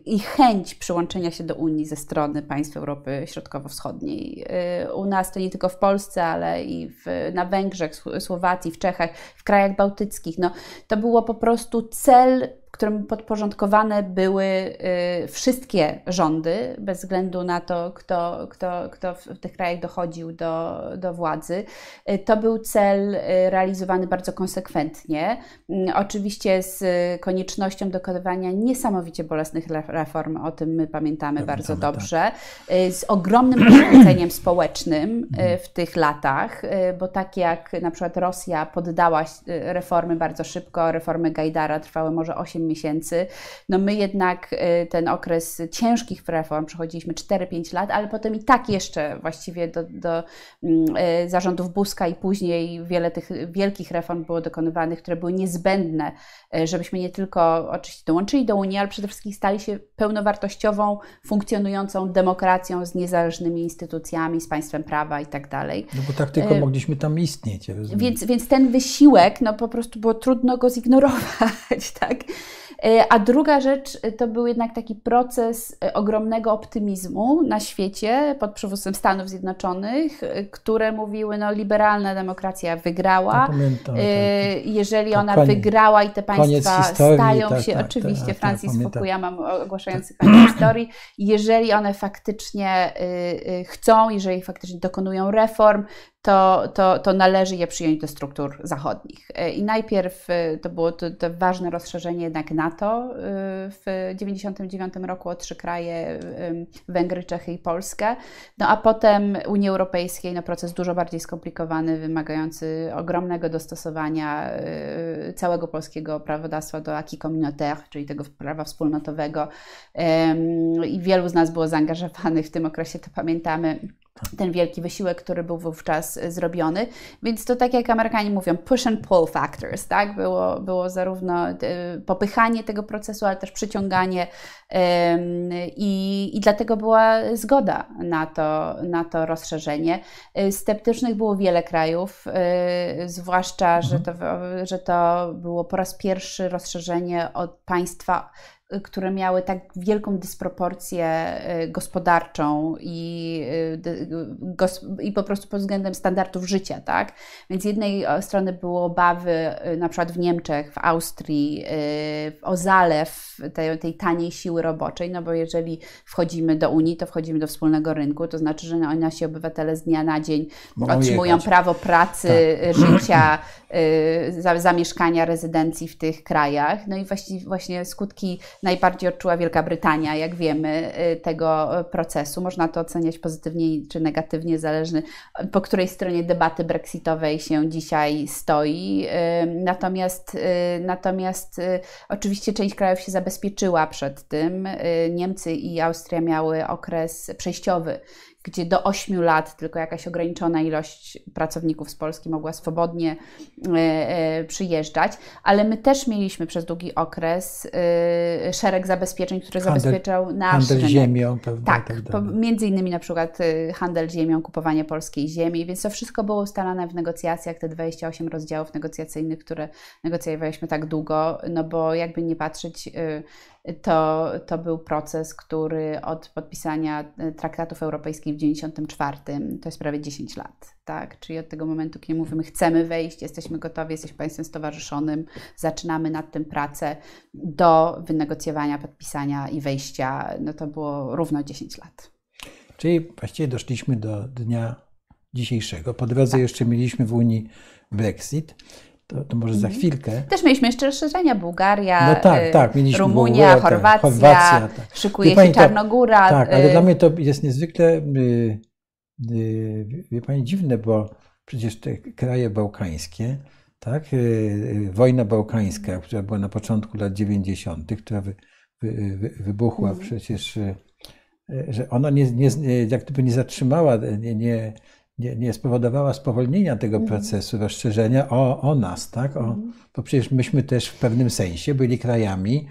i chęć przyłączenia się do Unii ze strony państw Europy Środkowo-Wschodniej. U nas to nie tylko w Polsce, ale i w, na Węgrzech, Słowacji, w Czechach, w krajach bałtyckich. No, to było po prostu cel którym podporządkowane były y, wszystkie rządy, bez względu na to, kto, kto, kto w tych krajach dochodził do, do władzy. Y, to był cel y, realizowany bardzo konsekwentnie. Oczywiście z koniecznością dokonywania niesamowicie bolesnych reform, o tym my pamiętamy, bardzo tak. dobrze, z ogromnym poświęceniem społecznym mhm. w tych latach, bo tak jak na przykład Rosja poddała reformy bardzo szybko, reformy Gajdara trwały może 8 miesięcy. No my jednak y, ten okres ciężkich reform przechodziliśmy 4-5 lat, ale potem i tak jeszcze właściwie do, do mm, y, zarządów Buzka i później wiele tych wielkich reform było dokonywanych, które były niezbędne, y, żebyśmy nie tylko oczywiście dołączyli do Unii, ale przede wszystkim stali się pełnowartościową, funkcjonującą demokracją z niezależnymi instytucjami, z państwem prawa i tak dalej. No bo tak tylko mogliśmy tam istnieć. Więc, więc ten wysiłek, no po prostu było trudno go zignorować, tak? E, a druga rzecz e, to był jednak taki proces e, ogromnego optymizmu na świecie pod przywództwem Stanów Zjednoczonych, które mówiły, no liberalna demokracja wygrała. pamiętam, tak. Jeżeli ona koniec, wygrała i te państwa historii, stają tak, się, tak, oczywiście tak, Francis Fukuyama ogłaszający koniec historii, jeżeli one faktycznie chcą, jeżeli faktycznie dokonują reform, to, to, to należy je przyjąć do struktur zachodnich. E, I najpierw to było to, to ważne rozszerzenie jednak NATO w 1999 roku o trzy kraje, Węgry, Czechy i Polskę, no a potem Unii Europejskiej, no proces dużo bardziej skomplikowany, wymagający ogromnego dostosowania całego polskiego prawodawstwa do acquis communautaire, czyli tego prawa wspólnotowego. I wielu z nas było zaangażowanych w tym okresie, to pamiętamy ten wielki wysiłek, który był wówczas zrobiony. Więc to tak jak Amerykanie mówią, push and pull factors, tak? Było, było zarówno e, popychanie tego procesu, ale też przyciąganie i, i dlatego była zgoda na to, na to rozszerzenie. E, sceptycznych było wiele krajów, zwłaszcza, mhm. że, to, że to było po raz pierwszy rozszerzenie od państwa które miały tak wielką dysproporcję y, gospodarczą i, y, i po prostu pod względem standardów życia, tak? Więc z jednej strony były obawy na przykład w Niemczech, w Austrii o zalew tej, tej taniej siły roboczej, no bo jeżeli wchodzimy do Unii, to wchodzimy do wspólnego rynku, to znaczy, że nasi obywatele z dnia na dzień Mogą otrzymują jechać. prawo pracy, tak. życia, zamieszkania, rezydencji w tych krajach. No i właśnie, właśnie skutki najbardziej odczuła Wielka Brytania, jak wiemy, y, tego procesu. Można to oceniać pozytywnie czy negatywnie, zależnie po której stronie debaty brexitowej się dzisiaj stoi. Y, natomiast, y, natomiast oczywiście część krajów się zabezpieczyła przed tym. Niemcy i Austria miały okres przejściowy gdzie do 8 lat tylko jakaś ograniczona ilość pracowników z Polski mogła swobodnie e, e, przyjeżdżać, ale my też mieliśmy przez długi okres e, szereg zabezpieczeń, które handel, zabezpieczał nasz handel rynek. ziemią, pewnie. Tak, tak między innymi na przykład handel ziemią, kupowanie polskiej ziemi, więc to wszystko było ustalane w negocjacjach, te 28 rozdziałów negocjacyjnych, które negocjowaliśmy tak długo, no bo jakby nie patrzeć, to, to był proces, który od podpisania e, traktatów europejskich w 1994, to jest prawie 10 lat, tak? Czyli od tego momentu, kiedy mówimy, chcemy wejść, jesteśmy gotowi, jesteśmy państwem stowarzyszonym, zaczynamy nad tym pracę, do wynegocjowania, podpisania i wejścia, no to było równo 10 lat. Czyli właściwie doszliśmy do dnia dzisiejszego. Po drodze tak. jeszcze mieliśmy w Unii Brexit to, to może za mhm. chwilkę. Też mieliśmy jeszcze rozszerzenia Bułgaria, no tak, y, tak, mieliśmy Rumunia, Bułgarię, Chorwacja, Chorwacja tak. szykuje się Czarnogóra. Tak, ale y, dla mnie to jest niezwykle, y, wie Pani, dziwne, bo przecież te kraje bałkańskie, tak, wojna bałkańska, która była na początku lat 90., która wy, wy, wy, wybuchła mhm. przecież, że ona nie, nie, jak gdyby nie zatrzymała, nie, nie nie, nie spowodowała spowolnienia tego mm. procesu rozszerzenia o, o nas, tak? O, mm. Bo przecież myśmy też w pewnym sensie byli krajami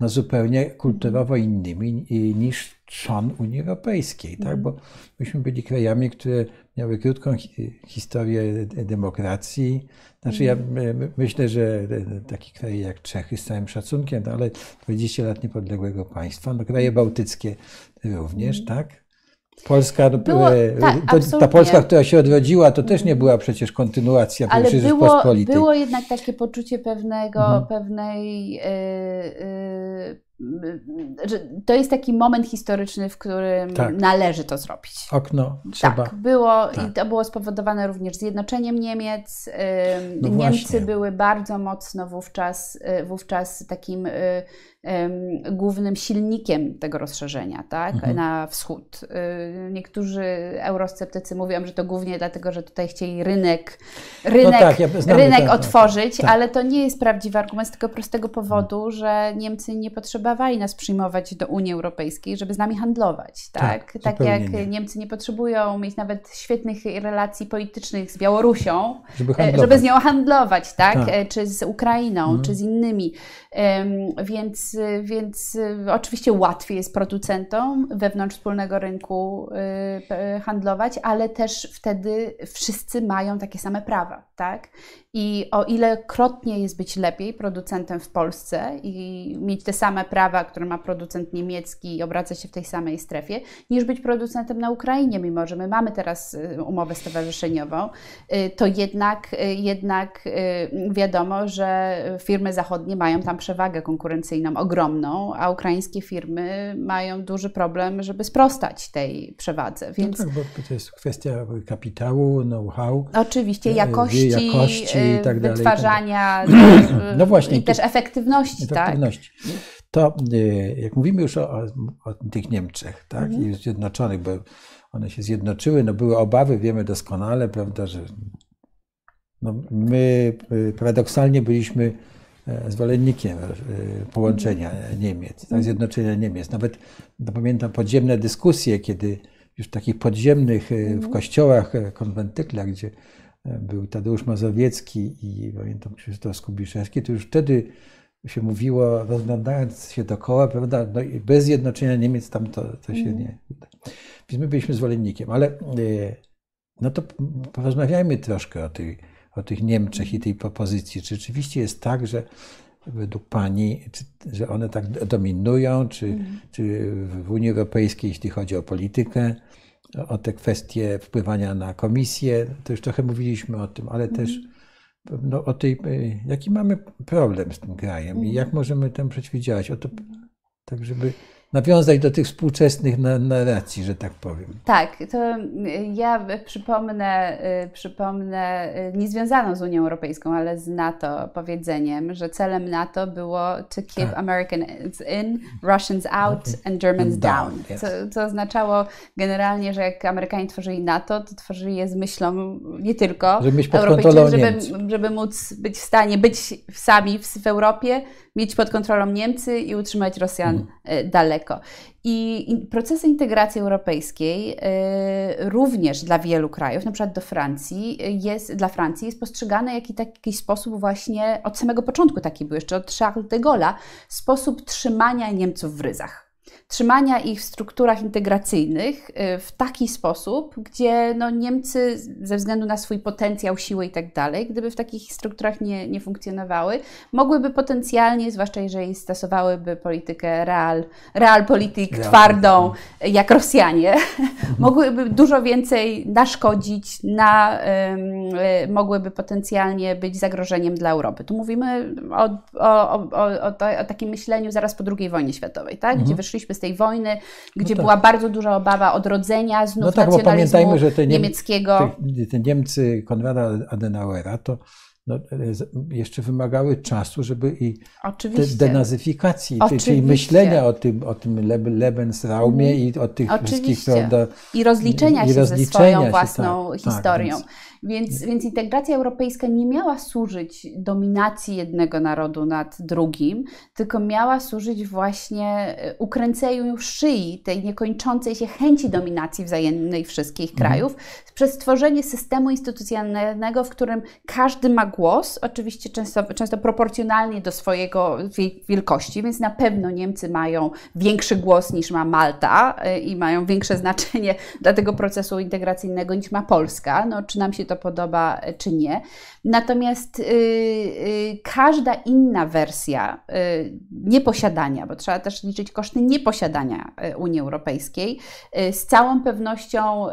no, zupełnie kulturowo innymi niż trzon Unii Europejskiej, tak? Mm. Bo myśmy byli krajami, które miały krótką historię demokracji. Znaczy ja mhm. myślę, że taki kraj jak Czechy z całym szacunkiem, no, ale 20 lat niepodległego państwa, no kraje bałtyckie również, mhm. tak? Polska, było, e, tak, to, ta Polska, która się odrodziła, to też nie była przecież kontynuacja Ale było, Rzeczpospolitej. było jednak takie poczucie pewnego, mhm. pewnej yy, że to jest taki moment historyczny, w którym tak. należy to zrobić. Okno trzeba. Tak, było tak. i to było spowodowane również zjednoczeniem Niemiec. No Niemcy właśnie. były bardzo mocno wówczas, y, wówczas takim y, głównym silnikiem tego rozszerzenia tak, mhm. na wschód. Y, niektórzy eurosceptycy mówią, że to głównie dlatego, że tutaj chcieli rynek, rynek, no tak, ja rynek ten, otworzyć, tak. ale to nie jest prawdziwy argument z tego prostego powodu, że Niemcy nie potrzebowali nas przyjmować do Unii Europejskiej, żeby z nami handlować. Tak, tak, tak jak nie. Niemcy nie potrzebują mieć nawet świetnych relacji politycznych z Białorusią, żeby, e, żeby z nią handlować, tak? tak. E, czy z Ukrainą, mhm. czy z innymi. Więc, więc y, oczywiście łatwiej jest producentom wewnątrz wspólnego rynku y, handlować, ale też wtedy wszyscy mają takie same prawa, tak? I o ile krotnie jest być lepiej producentem w Polsce i mieć te same prawa, które ma producent niemiecki i obracać się w tej samej strefie, niż być producentem na Ukrainie, mimo że my mamy teraz y, umowę stowarzyszeniową, to jednak, jednak wiadomo, że firmy zachodnie mają tam przewagę konkurencyjną ogromną, a ukraińskie firmy mają duży problem, żeby sprostać tej przewadze. No Więc... No tak, bo to jest kwestia kapitału, know-how. Oczywiście, jakości, jakości i tak dalej, wytwarzania tak no właśnie, i też efektywności. efektywności. Tak? To jak mówimy już o, o tych Niemczech tak? Mhm. i Zjednoczonych, bo one się zjednoczyły, no były obawy, wiemy doskonale, prawda, że no my paradoksalnie byliśmy e, zwolennikiem e, połączenia Niemiec, tak, zjednoczenia Niemiec. Nawet no, pamiętam podziemne dyskusje, kiedy już w takich podziemnych e, w mhm. kościołach, konwentyklach, gdzie był Tadeusz Mazowiecki i pamiętam Krzysztof Skubiszewski, to już wtedy się mówiło, rozglądając się dookoła, prawda, no bez zjednoczenia Niemiec tam to, to się mhm. nie uda. Więc my byliśmy zwolennikiem, ale no to porozmawiajmy troszkę o tej o tych Niemczech i tej propozycji. Czy rzeczywiście jest tak, że według Pani, czy, że one tak dominują, czy, mm. czy w Unii Europejskiej, jeśli chodzi o politykę, o te kwestie wpływania na komisję, to już trochę mówiliśmy o tym, ale mm. też no, o tej, jaki mamy problem z tym krajem i jak możemy temu przeciwdziałać. O to, tak żeby nawiązać do tych współczesnych narracji, że tak powiem. Tak, to ja przypomnę, y, przypomnę y, niezwiązaną z Unią Europejską, ale z NATO powiedzeniem, że celem NATO było to keep tak. Americans in, Russians out and Germans down. co, co oznaczało generalnie, że jak Amerykanie tworzyli NATO, to tworzyli je z myślą nie tylko żeby, Europejczyków, żeby, żeby móc być w stanie być sami w, w Europie, mieć pod kontrolą Niemcy i utrzymać Rosjan mhm. daleko. I procesy integracji europejskiej y, również dla wielu krajów, na przykład do Francji, jest, dla Francji jest postrzegane jak taki sposób właśnie, od samego początku taki był jeszcze, od Charles de Gaulle'a, sposób trzymania Niemców w ryzach trzymania ich w strukturach integracyjnych y, w taki sposób, gdzie no, Niemcy ze względu na swój potencjał, siłę i tak dalej, gdyby w takich strukturach nie, nie funkcjonowały, mogłyby potencjalnie, zwłaszcza jeżeli stosowałyby politykę real, realpolitik real twardą, jak Rosjanie, mogłyby dużo więcej naszkodzić, na, y, mogłyby potencjalnie być zagrożeniem dla Europy. Tu mówimy o, o, o, o, o takim myśleniu zaraz po II wojnie światowej, tak? gdzie mhm. Wyszliśmy z tej wojny, gdzie no tak. była bardzo duża obawa odrodzenia znów no tak, bo pamiętajmy, że te niemieckiego. Te, te Niemcy Konrada Adenauera to no, jeszcze wymagały czasu, żeby i Oczywiście. denazyfikacji, Oczywiście. czyli myślenia o tym, o tym Lebensraumie i o tych Oczywiście. wszystkich prawda, I rozliczenia i się rozliczenia ze swoją się, własną tak, historią. Tak, więc, więc, integracja europejska nie miała służyć dominacji jednego narodu nad drugim, tylko miała służyć właśnie e, ukręceniu szyi tej niekończącej się chęci dominacji wzajemnej wszystkich mhm. krajów przez stworzenie systemu instytucjonalnego, w którym każdy ma głos, oczywiście często, często proporcjonalnie do swojego wielkości, więc na pewno Niemcy mają większy głos niż ma Malta e, i mają większe znaczenie dla tego procesu integracyjnego niż ma Polska. No, czy nam się to podoba, e, czy nie. Natomiast yy, yy, każda inna wersja yy, nieposiadania, bo trzeba też liczyć koszty nieposiadania y, Unii Europejskiej, y, z całą pewnością y,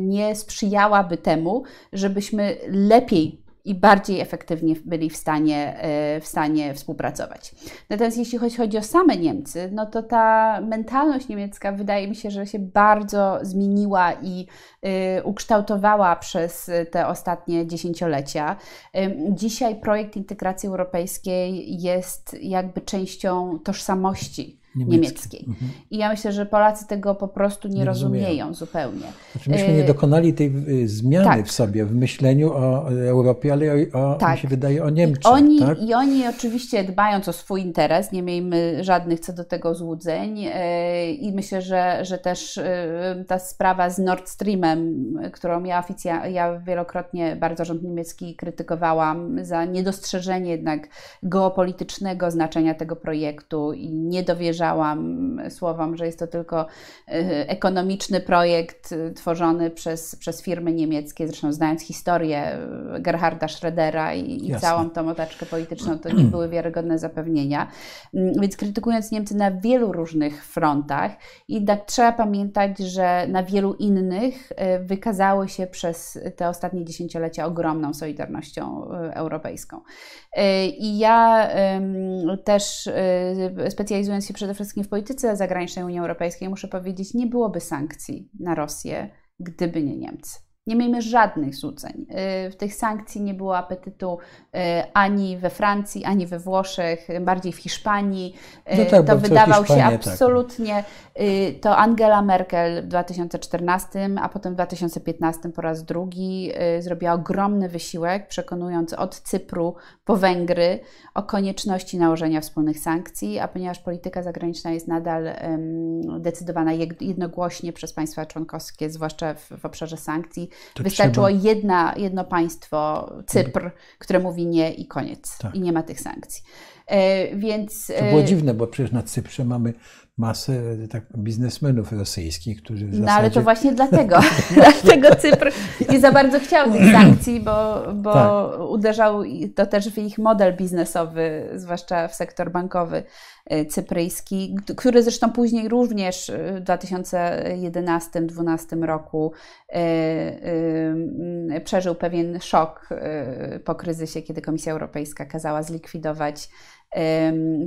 nie sprzyjałaby temu, żebyśmy lepiej i bardziej efektywnie byli w stanie, e, w stanie współpracować. Natomiast jeśli chodzi o same Niemcy, no to ta mentalność niemiecka wydaje mi się, że się bardzo zmieniła i e, ukształtowała przez te ostatnie dziesięciolecia. Dzisiaj projekt integracji europejskiej jest jakby częścią tożsamości niemieckiej. Mhm. I ja myślę, że Polacy tego po prostu nie, nie rozumieją, rozumieją zupełnie. Znaczy myśmy nie y, dokonali tej y, zmiany tak. w sobie, w myśleniu o Europie, ale o, tak. mi się wydaje o Niemczech. I oni, tak? I oni oczywiście dbając o swój interes, nie miejmy żadnych co do tego złudzeń y, i myślę, że, że też ta sprawa z Nord Streamem, którą ja, oficjalnie, ja wielokrotnie bardzo rząd niemiecki krytykowałam za niedostrzeżenie jednak geopolitycznego znaczenia tego projektu i niedowierzenie słowom, że jest to tylko ekonomiczny projekt tworzony przez, przez firmy niemieckie. Zresztą znając historię Gerharda Schrödera i, i całą tą otaczkę polityczną, to nie były wiarygodne zapewnienia. Mm, więc krytykując Niemcy na wielu różnych frontach, i tak trzeba pamiętać, że na wielu innych wykazały się przez te ostatnie dziesięciolecia ogromną solidarnością europejską. I ja też specjalizując się przede wszystkim w polityce zagranicznej Unii Europejskiej, muszę powiedzieć, nie byłoby sankcji na Rosję, gdyby nie Niemcy. Nie miejmy żadnych złudzeń. Y, w tych sankcji nie było apetytu y, ani we Francji, ani we Włoszech, bardziej w Hiszpanii. Y, no tak, to wydawał się tak. absolutnie. Tak. To Angela Merkel w 2014, a potem w 2015 po raz drugi zrobiła ogromny wysiłek, przekonując od Cypru po Węgry o konieczności nałożenia wspólnych sankcji, a ponieważ polityka zagraniczna jest nadal decydowana jednogłośnie przez państwa członkowskie, zwłaszcza w, w obszarze sankcji, to Wystarczyło trzeba... jedna, jedno państwo, Cypr, które mówi nie i koniec. Tak. I nie ma tych sankcji. E, więc... To było e, dziwne, bo przecież na Cyprze mamy masę tak, biznesmenów rosyjskich, którzy w zasadzie... No ale to właśnie dlatego, dlatego Cypr nie za bardzo chciał tych sankcji, bo, bo tak. uderzał to też w ich model biznesowy, zwłaszcza w sektor bankowy e, cypryjski, który zresztą później również w 2011-2012 roku przeżył pewien szok po kryzysie, kiedy Komisja Europejska kazała zlikwidować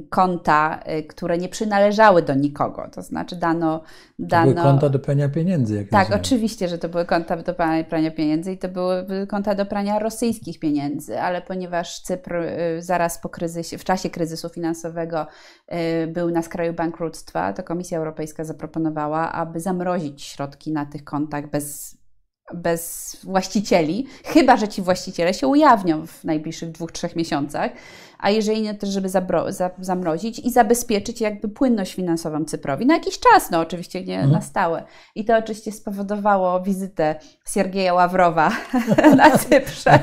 konta, y, które nie przynależały do nikogo. To znaczy dano. dano... To były konta do prania pieniędzy. Jak tak, rozumiem. oczywiście, że to były konta do prania pieniędzy i to były konta do prania rosyjskich pieniędzy, ale ponieważ Cypr y, zaraz po kryzysie, w czasie kryzysu finansowego y, był na skraju bankructwa, to Komisja Europejska zaproponowała, aby zamrozić środki na tych kontach bez bez właścicieli, chyba że ci właściciele się ujawnią w najbliższych dwóch, trzech miesiącach, a jeżeli nie, też żeby zabro, za, zamrozić i zabezpieczyć jakby płynność finansową Cyprowi na jakiś czas, no oczywiście nie mhm. na stałe. I to oczywiście spowodowało wizytę Siergieja Ławrowa na Cyprze,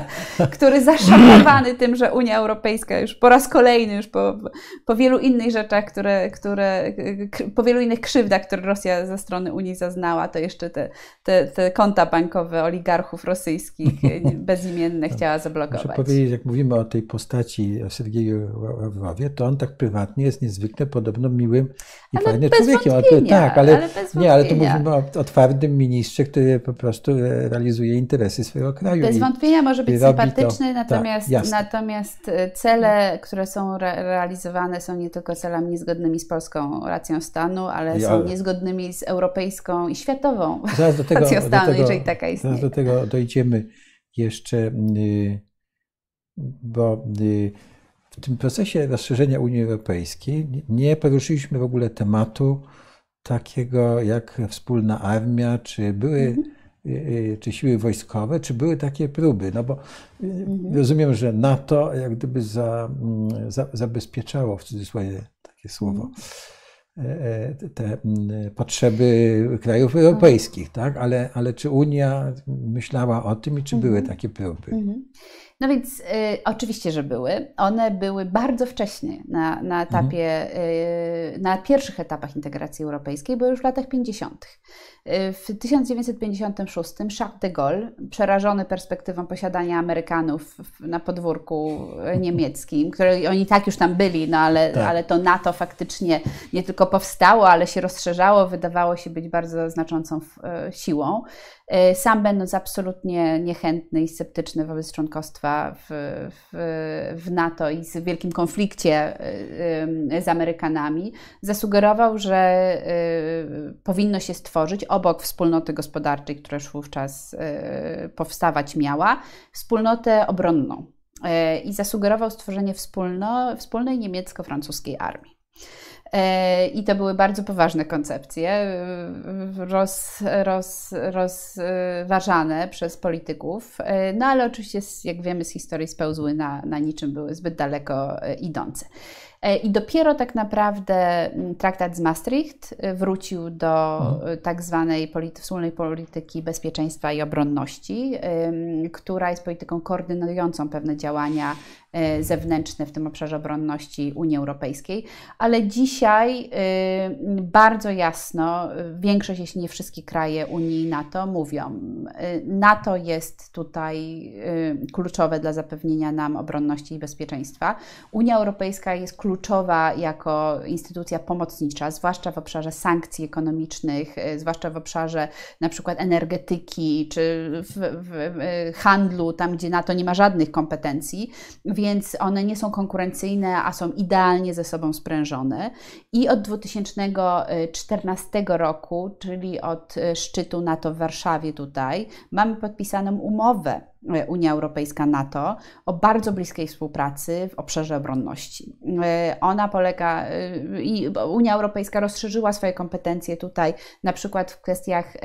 który zaszokowany tym, że Unia Europejska już po raz kolejny, już po, po wielu innych rzeczach, które, które, po wielu innych krzywdach, które Rosja ze strony Unii zaznała, to jeszcze te, te, te konta bankowe oligarchów rosyjskich bezimiennych chciała zablokować. Muszę powiedzieć, jak mówimy o tej postaci Sergieju Ławrowie, to on tak prywatnie jest niezwykle podobno miłym i ale fajnym człowiekiem. Ale, tak, ale, ale nie, ale to mówimy o, o, twardym ministrze, który po prostu realizuje interesy swojego kraju. Bez wątpienia może być sympatyczny, to, natomiast, tak, natomiast e, cele, które są re realizowane są nie tylko celami niezgodnymi z polską racją stanu, ale ja, są niezgodnymi z europejską i światową tego, racją stanu, tego, jeżeli taka istnieje. Zaraz do tego dojdziemy jeszcze, y, bo y, tym procesie rozszerzenia Unii Europejskiej nie poruszyliśmy w ogóle tematu takiego jak wspólna armia, czy były mhm. Y, y, czy siły wojskowe, czy były takie próby? No bo y, mhm. rozumiem, że NATO jak gdyby za, mm, za, zabezpieczało w cudzysłowie takie słowo. Mhm e, e, te mm, potrzeby krajów europejskich, tak? Ale, ale czy Unia myślała o tym i czy były takie próby? No więc y, oczywiście, że były. One były bardzo wcześnie na, na etapie, mhm. y, na pierwszych etapach integracji europejskiej, bo już w latach 50. Y, w 1956 Charles de Gaulle, przerażony perspektywą posiadania Amerykanów na podwórku niemieckim, które oni tak już tam byli, no ale, tak. ale to NATO faktycznie nie tylko powstało, ale się rozszerzało, wydawało się być bardzo znaczącą y, siłą. Y, sam będąc absolutnie niechętny i sceptyczny wobec członkostwa w, w, w NATO i w wielkim konflikcie z Amerykanami, zasugerował, że powinno się stworzyć obok wspólnoty gospodarczej, która już wówczas e, powstawać miała, wspólnotę obronną e, i zasugerował stworzenie wspólno, wspólnej niemiecko-francuskiej armii. E, I to były bardzo poważne koncepcje, roz, roz, rozważane przez polityków, no ale oczywiście, jak wiemy z historii, spełzły na, na niczym, były zbyt daleko idące. E, I dopiero tak naprawdę mm, traktat z Maastricht e, wrócił do mhm. tak zwanej polity, wspólnej polityki bezpieczeństwa i obronności, która jest polityką koordynującą pewne działania E, zewnętrzne w tym obszarze obronności Unii Europejskiej, ale dzisiaj e, bardzo jasno większość, jeśli nie wszystkie kraje Unii i NATO mówią, e, NATO jest tutaj kluczowe dla zapewnienia nam obronności i bezpieczeństwa. Unia Europejska jest kluczowa jako instytucja pomocnicza, zwłaszcza w obszarze sankcji ekonomicznych, zwłaszcza w obszarze na przykład energetyki czy w, w handlu, tam gdzie NATO nie ma żadnych kompetencji one nie są konkurencyjne, a są idealnie ze sobą sprężone. I od 2014 roku, czyli od e, szczytu NATO w Warszawie tutaj, mamy podpisaną umowę e, Unia Europejska-NATO o bardzo bliskiej współpracy w obszarze obronności. Ona polega i Unia Europejska rozszerzyła swoje kompetencje tutaj, na przykład w kwestiach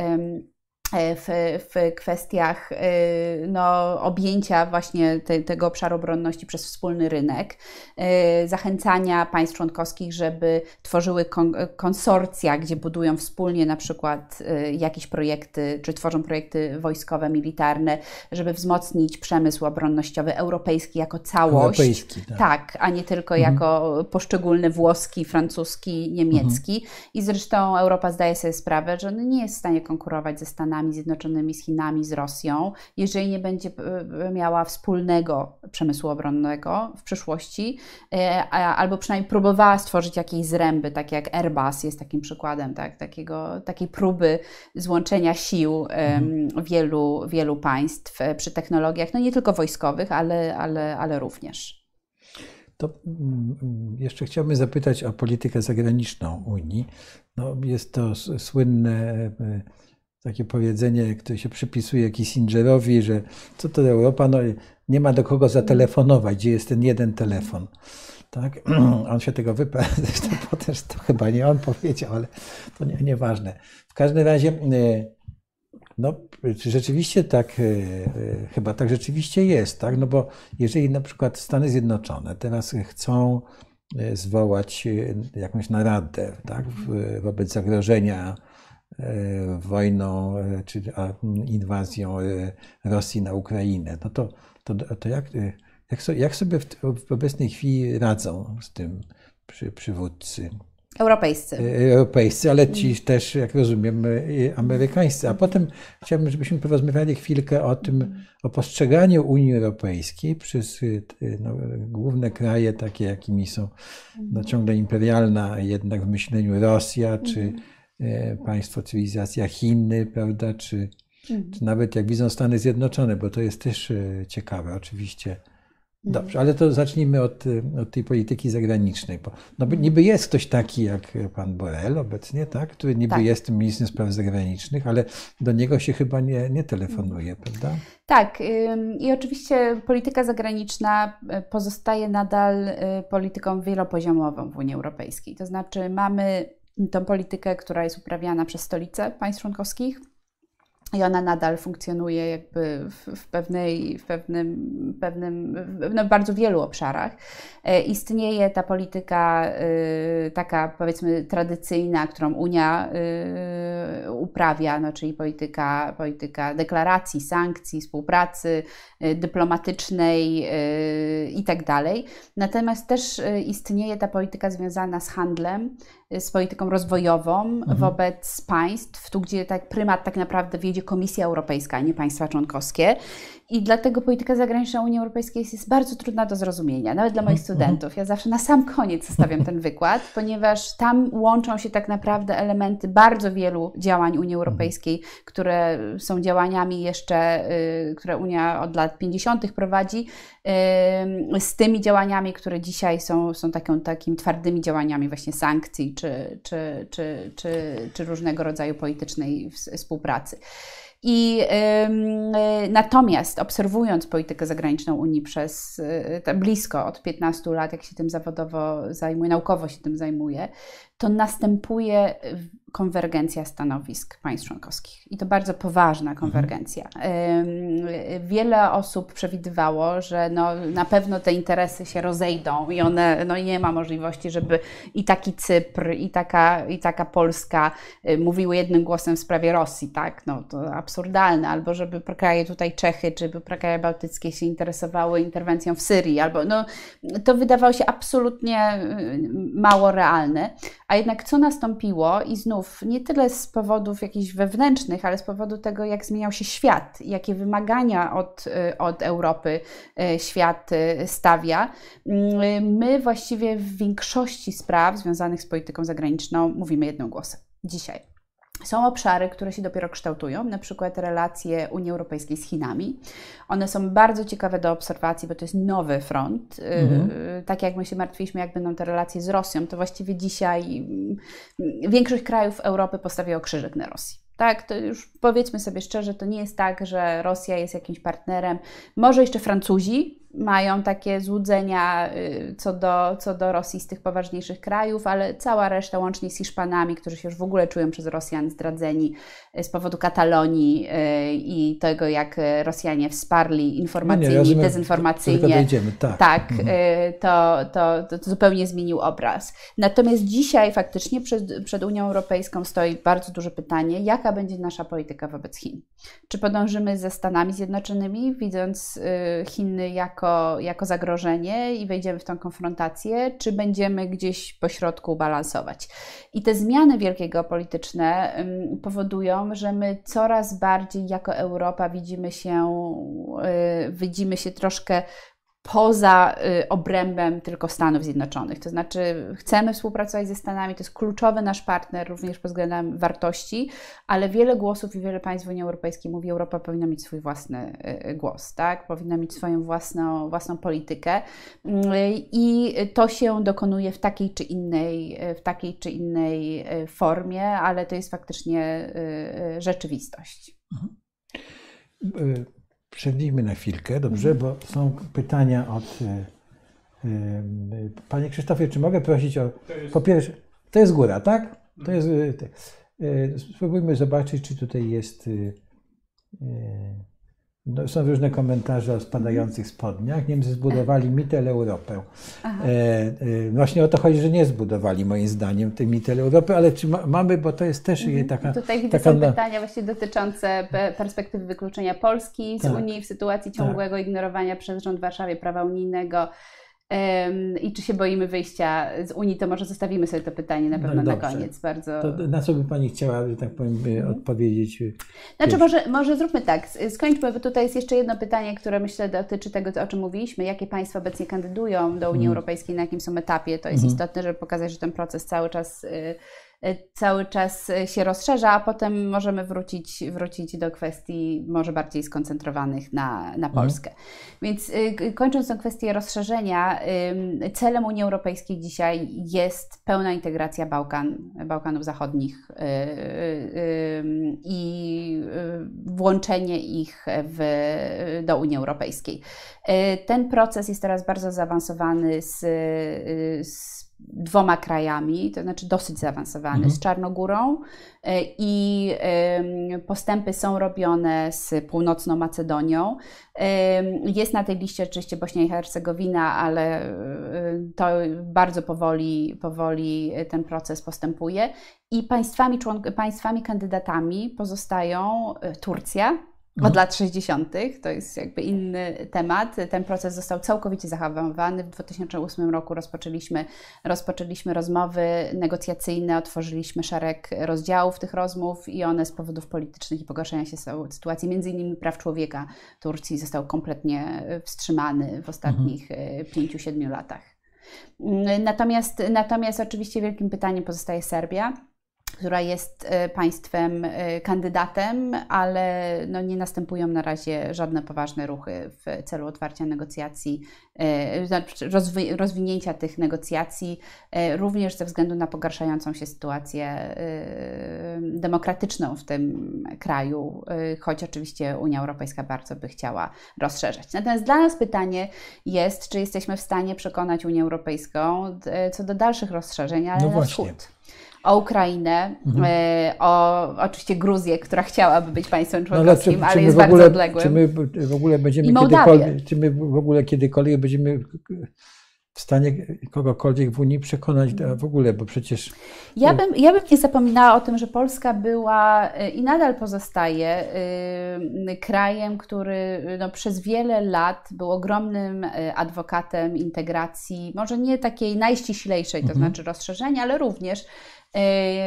w, w kwestiach e, no, objęcia właśnie te, tego obszaru obronności przez wspólny rynek, e, zachęcania państw członkowskich, żeby tworzyły kon, konsorcja, gdzie budują wspólnie na przykład jakieś projekty, czy tworzą projekty wojskowe, militarne, żeby wzmocnić przemysł obronnościowy europejski jako całość. Europejski, tak. tak a nie tylko mhm. jako poszczególny włoski, francuski, niemiecki. Mhm. I zresztą Europa zdaje sobie sprawę, że nie jest w stanie konkurować ze Stanami Stanami Zjednoczonymi, z Chinami, z Rosją, jeżeli nie będzie e, miała wspólnego przemysłu obronnego w przyszłości, e, albo przynajmniej próbowała stworzyć jakieś zręby, tak jak Airbus jest takim przykładem tak, takiego, takiej próby złączenia sił mhm. wielu, wielu państw e, przy technologiach, no nie tylko wojskowych, ale, ale, ale również. To mm, jeszcze chciałbym zapytać o politykę zagraniczną Unii. No, jest to słynne takie powiedzenie, które się przypisuje Kissingerowi, że co to Europa, no nie ma do kogo zatelefonować, gdzie jest ten jeden telefon. Tak? On się tego wyparł, zresztą to chyba nie on powiedział, ale to nie, nieważne. W każdym razie, e, no, czy rzeczywiście tak, e, e, chyba tak rzeczywiście jest, tak? No bo jeżeli na przykład Stany Zjednoczone teraz chcą zwołać jakąś naradę tak? wobec zagrożenia wojną e, czy inwazją e, Rosji na Ukrainę, no to, to, to jak, jak, sobie, jak sobie w, w obecnej chwili radzą z tym przy, przywódcy? Europejscy. Europejscy, ale ci też, jak rozumiem, amerykańscy. A potem chciałbym, żebyśmy porozmawiali chwilkę o tym, o postrzeganiu Unii Europejskiej przez no, główne kraje, takie jakimi są no, ciągle imperialna, jednak w myśleniu Rosja, czy E, państwo, cywilizacja Chiny, prawda, czy, mhm. czy nawet jak widzą Stany Zjednoczone, bo to jest też e, ciekawe oczywiście. Dobrze, ale to zacznijmy od, e, od tej polityki zagranicznej. Bo, no, niby jest ktoś taki jak pan Borel obecnie, tak? który niby tak. jest ministrem spraw zagranicznych, ale do niego się chyba nie, nie telefonuje, prawda? Tak, i oczywiście polityka zagraniczna pozostaje nadal polityką wielopoziomową w Unii Europejskiej. To znaczy mamy tą politykę, która jest uprawiana przez stolice państw członkowskich. I ona nadal funkcjonuje jakby w, w pewnej, w pewnym, pewnym no bardzo wielu obszarach. E, istnieje ta polityka y, taka powiedzmy tradycyjna, którą Unia y, uprawia, no, czyli polityka, polityka deklaracji, sankcji, współpracy y, dyplomatycznej i tak dalej. Natomiast też istnieje ta polityka związana z handlem, z polityką rozwojową mhm. wobec państw, tu gdzie tak prymat tak naprawdę wiedzie Komisja Europejska, a nie państwa członkowskie. I dlatego polityka zagraniczna Unii Europejskiej jest, jest bardzo trudna do zrozumienia, nawet dla moich mhm. studentów. Ja zawsze na sam koniec zostawiam ten wykład, ponieważ tam łączą się tak naprawdę elementy bardzo wielu działań Unii mhm. Europejskiej, które są działaniami jeszcze, y, które Unia od lat 50. prowadzi, y, z tymi działaniami, które dzisiaj są, są taką, takimi twardymi działaniami właśnie sankcji czy, czy, czy, czy, czy różnego rodzaju politycznej współpracy. I natomiast obserwując politykę zagraniczną Unii przez y, blisko od 15 lat, jak się tym zawodowo zajmuję, naukowo się tym zajmuję, to następuje konwergencja stanowisk państw członkowskich. I to bardzo poważna mhm. konwergencja. Wiele osób przewidywało, że no, na pewno te interesy się rozejdą i one, no nie ma możliwości, żeby i taki Cypr, i taka, i taka Polska y, mówiły jednym głosem w sprawie Rosji, tak? No to absurdalne. Albo żeby kraje tutaj Czechy, czy kraje bałtyckie się interesowały interwencją w Syrii, albo no, to wydawało się absolutnie y, mało realne. A jednak co nastąpiło i znów nie tyle z powodów jakichś wewnętrznych, ale z powodu tego, jak zmieniał się świat, jakie wymagania od, y, od Europy y, świat stawia, my właściwie w większości spraw związanych z polityką zagraniczną mówimy jednym głosem. Dzisiaj. Są obszary, które się dopiero kształtują, na przykład relacje Unii Europejskiej z Chinami. One są bardzo ciekawe do obserwacji, bo to jest nowy front. Mhm. Tak jak my się martwiliśmy, jak będą te relacje z Rosją, to właściwie dzisiaj mm, większość krajów Europy postawiło krzyżyk na Rosji. Tak, to już powiedzmy sobie szczerze, to nie jest tak, że Rosja jest jakimś partnerem. Może jeszcze Francuzi, mają takie złudzenia y, co do, co do Rosji z tych poważniejszych krajów, ale cała reszta, łącznie z Hiszpanami, którzy się już w ogóle czują przez Rosjan zdradzeni y, z powodu Katalonii y, i tego, jak Rosjanie wsparli informacyjnie, no nie, dezinformacyjnie. tak, tak mhm. to, to, to, to, zupełnie zmienił obraz. Natomiast dzisiaj faktycznie przed, przed Unią Europejską stoi bardzo duże pytanie, jaka będzie nasza polityka wobec Chin? Czy podążymy ze Stanami Zjednoczonymi, widząc Chiny jako jako, jako zagrożenie i wejdziemy w tą konfrontację, czy będziemy gdzieś po środku balansować. I te zmiany wielkie geopolityczne powodują, że my coraz bardziej jako Europa widzimy się, y, widzimy się troszkę poza y, obrębem tylko Stanów Zjednoczonych. To znaczy, chcemy współpracować ze Stanami, to jest kluczowy nasz partner również pod względem wartości, ale wiele głosów i wiele państw w Unii Europejskiej mówi, Europa powinna mieć swój własny y, głos, tak? powinna mieć swoją własną, własną politykę i to się dokonuje w takiej czy innej, w takiej czy innej y, formie, ale to jest faktycznie rzeczywistość. Mhm Przerwijmy na chwilkę, dobrze, mhm. bo są pytania od. E, e, panie Krzysztofie, czy mogę prosić o. Po pierwsze, to jest góra, tak? To jest. E, spróbujmy zobaczyć, czy tutaj jest. No, są różne komentarze o spadających spodniach. Niemcy zbudowali Mittel Europę. E, e, właśnie o to chodzi, że nie zbudowali moim zdaniem tej Mittel Europy, ale czy ma, mamy, bo to jest też mhm. taka... Tutaj widzę taka, są pytania właśnie dotyczące perspektywy wykluczenia Polski z tak, Unii w sytuacji tak. ciągłego tak. ignorowania przez rząd w Warszawie prawa unijnego. I czy się boimy wyjścia z Unii, to może zostawimy sobie to pytanie na no pewno no na koniec. Bardzo... To na co by Pani chciała, że tak powiem, mhm. odpowiedzieć? Znaczy, może, może zróbmy tak, skończmy, bo tutaj jest jeszcze jedno pytanie, które myślę dotyczy tego, o czym mówiliśmy. Jakie państwa obecnie kandydują do Unii hmm. Europejskiej, na jakim są etapie? To jest hmm. istotne, żeby pokazać, że ten proces cały czas y, E, cały czas e, się rozszerza, a potem możemy wrócić, wrócić do kwestii może bardziej skoncentrowanych na, na mhm. Polskę. Mhm. Więc e, kończąc tę kwestię rozszerzenia, celem Unii Europejskiej dzisiaj jest pełna integracja Bałkan, Bałkanów Zachodnich i włączenie ich w, do Unii Europejskiej. Ten proces jest teraz bardzo zaawansowany z, z dwoma krajami, to znaczy dosyć zaawansowany, mhm. z Czarnogórą e, i postępy są robione z północną Macedonią. Jest na tej liście oczywiście Bośnia i Hercegowina, ale e, to bardzo powoli, powoli ten proces postępuje. I państwami, państwami kandydatami pozostają e, Turcja, od lat 60. To jest jakby inny temat. Ten proces został całkowicie zahamowany. W 2008 roku rozpoczęliśmy, rozpoczęliśmy rozmowy negocjacyjne, otworzyliśmy szereg rozdziałów tych rozmów i one z powodów politycznych i pogarszania się sytuacji, między innymi praw człowieka Turcji, został kompletnie wstrzymany w ostatnich mhm. 5-7 latach. Natomiast, natomiast oczywiście wielkim pytaniem pozostaje Serbia która jest e, państwem e, kandydatem, ale no nie następują na razie żadne poważne ruchy w celu otwarcia negocjacji, e, znaczy rozwinięcia tych negocjacji, również ze względu na pogarszającą się sytuację demokratyczną w tym kraju, choć oczywiście Unia Europejska bardzo by chciała rozszerzać. Natomiast dla nas pytanie jest, czy jesteśmy w stanie przekonać Unię Europejską co do dalszych rozszerzeń, ale no na wschód. O Ukrainę, mhm. o oczywiście Gruzję, która chciałaby być państwem członkowskim, no, ale, czy, czy jest bardzo ogóle, odległym. Czy my w ogóle będziemy kiedykolwiek, czy my w ogóle kiedykolwiek będziemy w stanie kogokolwiek w Unii przekonać w ogóle, bo przecież. Ja bym, ja bym nie zapominała o tym, że Polska była y, i nadal pozostaje y, krajem, który no, przez wiele lat był ogromnym adwokatem integracji, może nie takiej najściślejszej, to mhm. znaczy rozszerzenia, ale również E,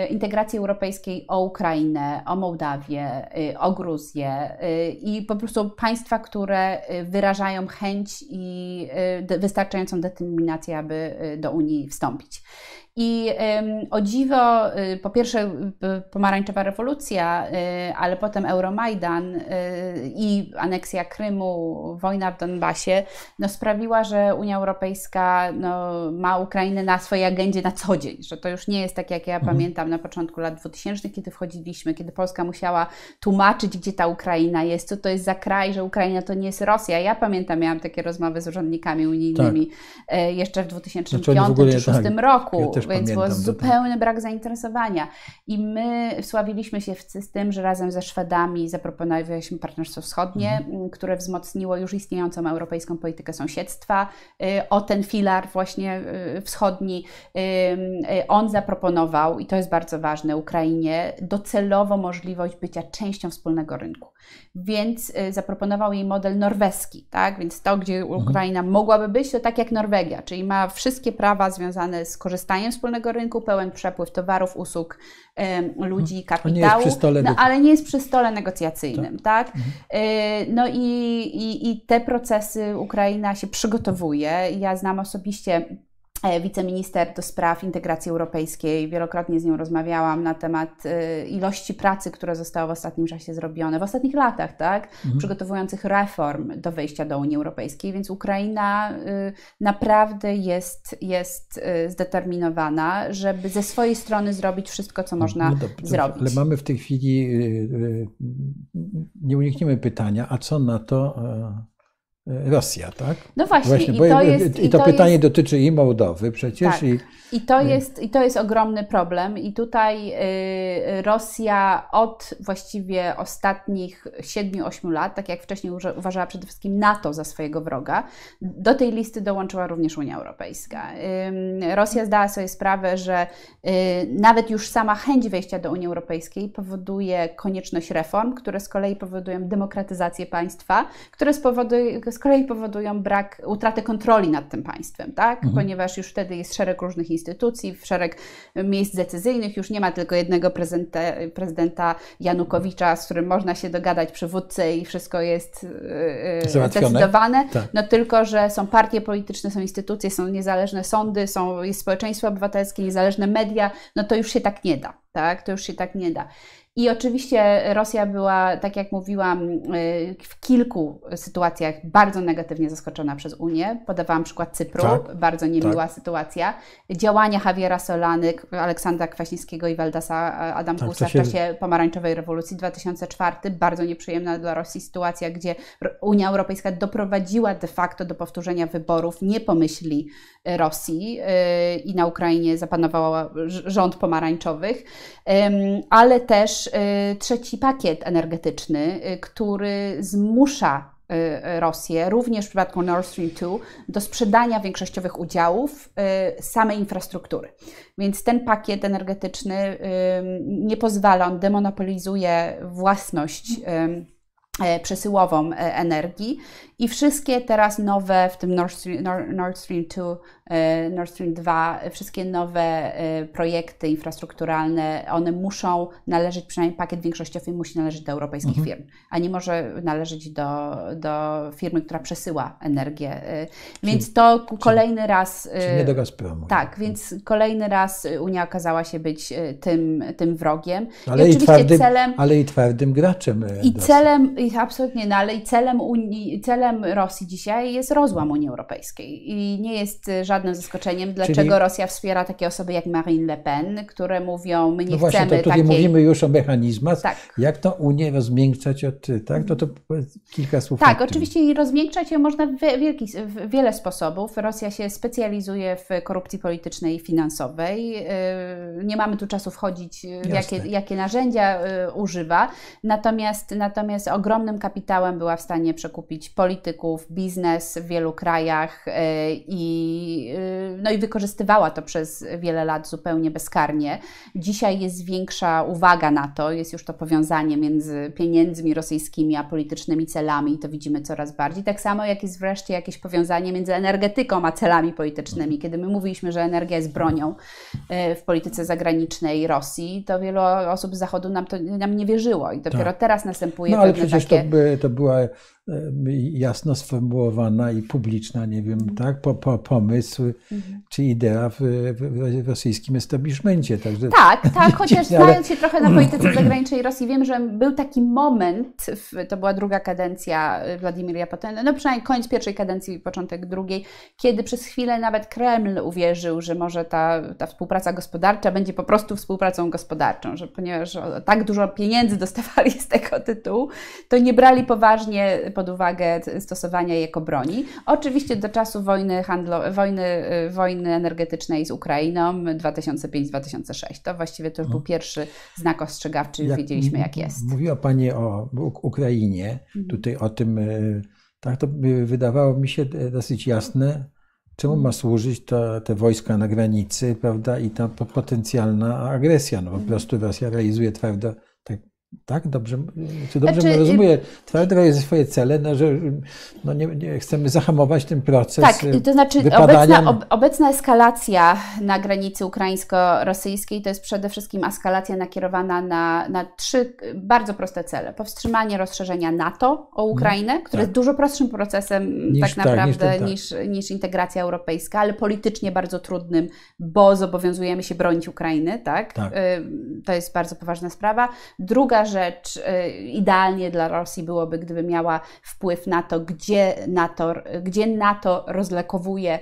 integracji europejskiej o Ukrainę, o Mołdawię, e, o Gruzję e, i po prostu państwa, które wyrażają chęć i wystarczającą determinację, aby do Unii wstąpić. I o dziwo, y, po pierwsze pomarańczowa rewolucja, y, ale potem Euromajdan y, i aneksja Krymu, wojna w Donbasie, no sprawiła, że Unia Europejska no, ma Ukrainę na swojej agendzie na co dzień, że to już nie jest tak, jak ja mhm. pamiętam na początku lat 2000, kiedy wchodziliśmy, kiedy Polska musiała tłumaczyć, gdzie ta Ukraina jest, co to jest za kraj, że Ukraina to nie jest Rosja. Ja pamiętam, miałam takie rozmowy z urzędnikami unijnymi tak. jeszcze w 2005-2006 znaczy tak, roku. Ja więc był zupełny brak zainteresowania. I my wsławiliśmy się z tym, że razem ze Szwedami zaproponowaliśmy Partnerstwo Wschodnie, mhm. które wzmocniło już istniejącą europejską politykę sąsiedztwa y, o ten filar właśnie y, wschodni. Y, on zaproponował, i to jest bardzo ważne, Ukrainie docelowo możliwość bycia częścią wspólnego rynku. Więc zaproponował jej model norweski, tak? Więc to, gdzie mhm. Ukraina mogłaby być, to tak jak Norwegia, czyli ma wszystkie prawa związane z korzystaniem z wspólnego rynku, pełen przepływ towarów, usług, ludzi, kapitału, nie no, ale nie jest przy stole negocjacyjnym, tak? tak? Mhm. E, no i, i, i te procesy Ukraina się przygotowuje. Ja znam osobiście wiceminister do spraw integracji europejskiej. Wielokrotnie z nią rozmawiałam na temat e, ilości pracy, która została w ostatnim czasie zrobione, w ostatnich latach, tak? Mhm. Przygotowujących reform do wejścia do Unii Europejskiej, więc Ukraina e, naprawdę jest, jest zdeterminowana, żeby ze swojej strony zrobić wszystko, co można no zrobić. Ale mamy w tej chwili, nie unikniemy pytania, a co na to Rosja, tak? No właśnie, właśnie i, to jest, i to, pytanie jest... dotyczy i Mołdowy przecież. Tak. I, I, to jest, I to jest ogromny problem. I tutaj y, Rosja od właściwie ostatnich 7-8 lat, tak jak wcześniej uważała przede wszystkim NATO za swojego wroga, do tej listy dołączyła również Unia Europejska. Rosja zdała sobie sprawę, że y, nawet już sama chęć wejścia do Unii Europejskiej powoduje konieczność reform, które z kolei powodują demokratyzację państwa, które spowodują z kolei powodują brak, utratę kontroli nad tym państwem, tak? Mhm. Ponieważ już wtedy jest szereg różnych instytucji, szereg miejsc decyzyjnych, już nie ma tylko jednego prezydenta, prezydenta Janukowicza, z którym można się dogadać przywódcę i wszystko jest yy, zdecydowane, tak. no tylko, że są partie polityczne, są instytucje, są niezależne sądy, są, jest społeczeństwo obywatelskie, niezależne media, no to już się tak nie da, tak? To już się tak nie da. I oczywiście Rosja była, tak jak mówiłam, y, w kilku sytuacjach bardzo negatywnie zaskoczona przez Unię. Podawałam przykład Cypru, tak, bardzo niemiła tak. sytuacja. Działania Javiera Solany, Aleksandra Kwaśniewskiego i Waldasa Adamkusa tak, się... w czasie pomarańczowej rewolucji 2004, bardzo nieprzyjemna dla Rosji sytuacja, gdzie Unia Europejska doprowadziła de facto do powtórzenia wyborów nie pomyśli Rosji y, i na Ukrainie zapanował rząd pomarańczowych, ale też y, trzeci pakiet energetyczny, y, który zmusza Rosję, również w przypadku Nord Stream 2, do sprzedania większościowych udziałów samej infrastruktury. Więc ten pakiet energetyczny nie pozwala, on demonopolizuje własność przesyłową e, energii i wszystkie teraz nowe, w tym Nord Stream, Nord Stream 2, e, Nord Stream 2, wszystkie nowe projekty infrastrukturalne, one muszą należeć, przynajmniej pakiet większościowy musi należeć do europejskich mhm. firm, a nie może należeć do, do firmy, która przesyła energię. Więc czyli, to kolejny czyli, raz... Czyli nie do Gazpromu. Tak, więc kolejny raz Unia okazała się być tym, tym wrogiem. Ale i, i twardym, celem... Ale i twardym graczem. I celem absolutnie, no ale i celem, Unii, celem Rosji dzisiaj jest rozłam Unii Europejskiej i nie jest żadnym zaskoczeniem, dlaczego Czyli... Rosja wspiera takie osoby jak Marine Le Pen, które mówią, my nie no chcemy właśnie, to tutaj takiej... mówimy już o mechanizmach, tak. jak to Unię rozmiękczać od, tak? No to kilka słów. Tak, oczywiście rozmiękczać ją można w, wielki, w wiele sposobów. Rosja się specjalizuje w korupcji politycznej i finansowej. Y, nie mamy tu czasu wchodzić, jakie, jakie narzędzia używa, natomiast, natomiast ogromnym kapitałem była w stanie przekupić polityków, biznes w wielu krajach y, i, no i wykorzystywała to przez wiele lat zupełnie bezkarnie. Dzisiaj jest większa uwaga na to, jest już to powiązanie między pieniędzmi rosyjskimi a politycznymi celami i to widzimy coraz bardziej. Tak samo jak jest wreszcie jakieś powiązanie między energetyką a celami politycznymi. Kiedy my mówiliśmy, że energia jest bronią w polityce zagranicznej Rosji, to wielu osób z Zachodu nam, to, nam nie wierzyło i dopiero tak. teraz następuje No ale przecież takie... to, by, to była e, jasno sformułowana i publiczna, nie wiem, mm. tak, po, po, pomysł mm. czy idea w, w, rosyjskim establishmencie. Także... Tak, tak, chociaż znając się trochę na polityce zagranicznej Rosji, wiem, że był taki moment, to była druga kadencja Władimira Putina, no przynajmniej koniec pierwszej kadencji, początek drugiej, kiedy przez chwilę nawet Kreml uwierzył, że może ta, ta współpraca gospodarcza będzie po prostu współpracą gospodarczą, że ponieważ tak dużo pieniędzy dostawali z tego tytułu, to nie brali poważnie pod uwagę stosowania jej jako broni. Oczywiście do czasu wojny, handlo, wojny, y, wojny energetycznej z Ukrainą 2005-2006. To właściwie to już był no. pierwszy znak ostrzegawczy, już jak wiedzieliśmy jak jest. Mówiła Pani o Ukrainie, mhm. tutaj o tym, y, tak to wydawało mi się dosyć jasne, czemu ma służyć ta, te wojska na granicy, prawda, i ta potencjalna agresja. No po mhm. prostu Rosja realizuje twardo tak tak, dobrze, czy dobrze znaczy, rozumiem? Twardo realizuje swoje cele, no, że no nie, nie, chcemy zahamować ten proces. Tak, to znaczy obecna, ob, obecna eskalacja na granicy ukraińsko-rosyjskiej to jest przede wszystkim eskalacja nakierowana na, na trzy bardzo proste cele. Powstrzymanie rozszerzenia NATO o Ukrainę, no, które tak. jest dużo prostszym procesem niż, tak naprawdę tak, niż, niż, niż, integracja europejska, ale politycznie bardzo trudnym, bo zobowiązujemy się bronić Ukrainy, tak? tak. Y, to jest bardzo poważna sprawa. Druga rzecz, y, idealnie dla Rosji byłoby, gdyby miała wpływ na to, gdzie NATO, gdzie NATO rozlekowuje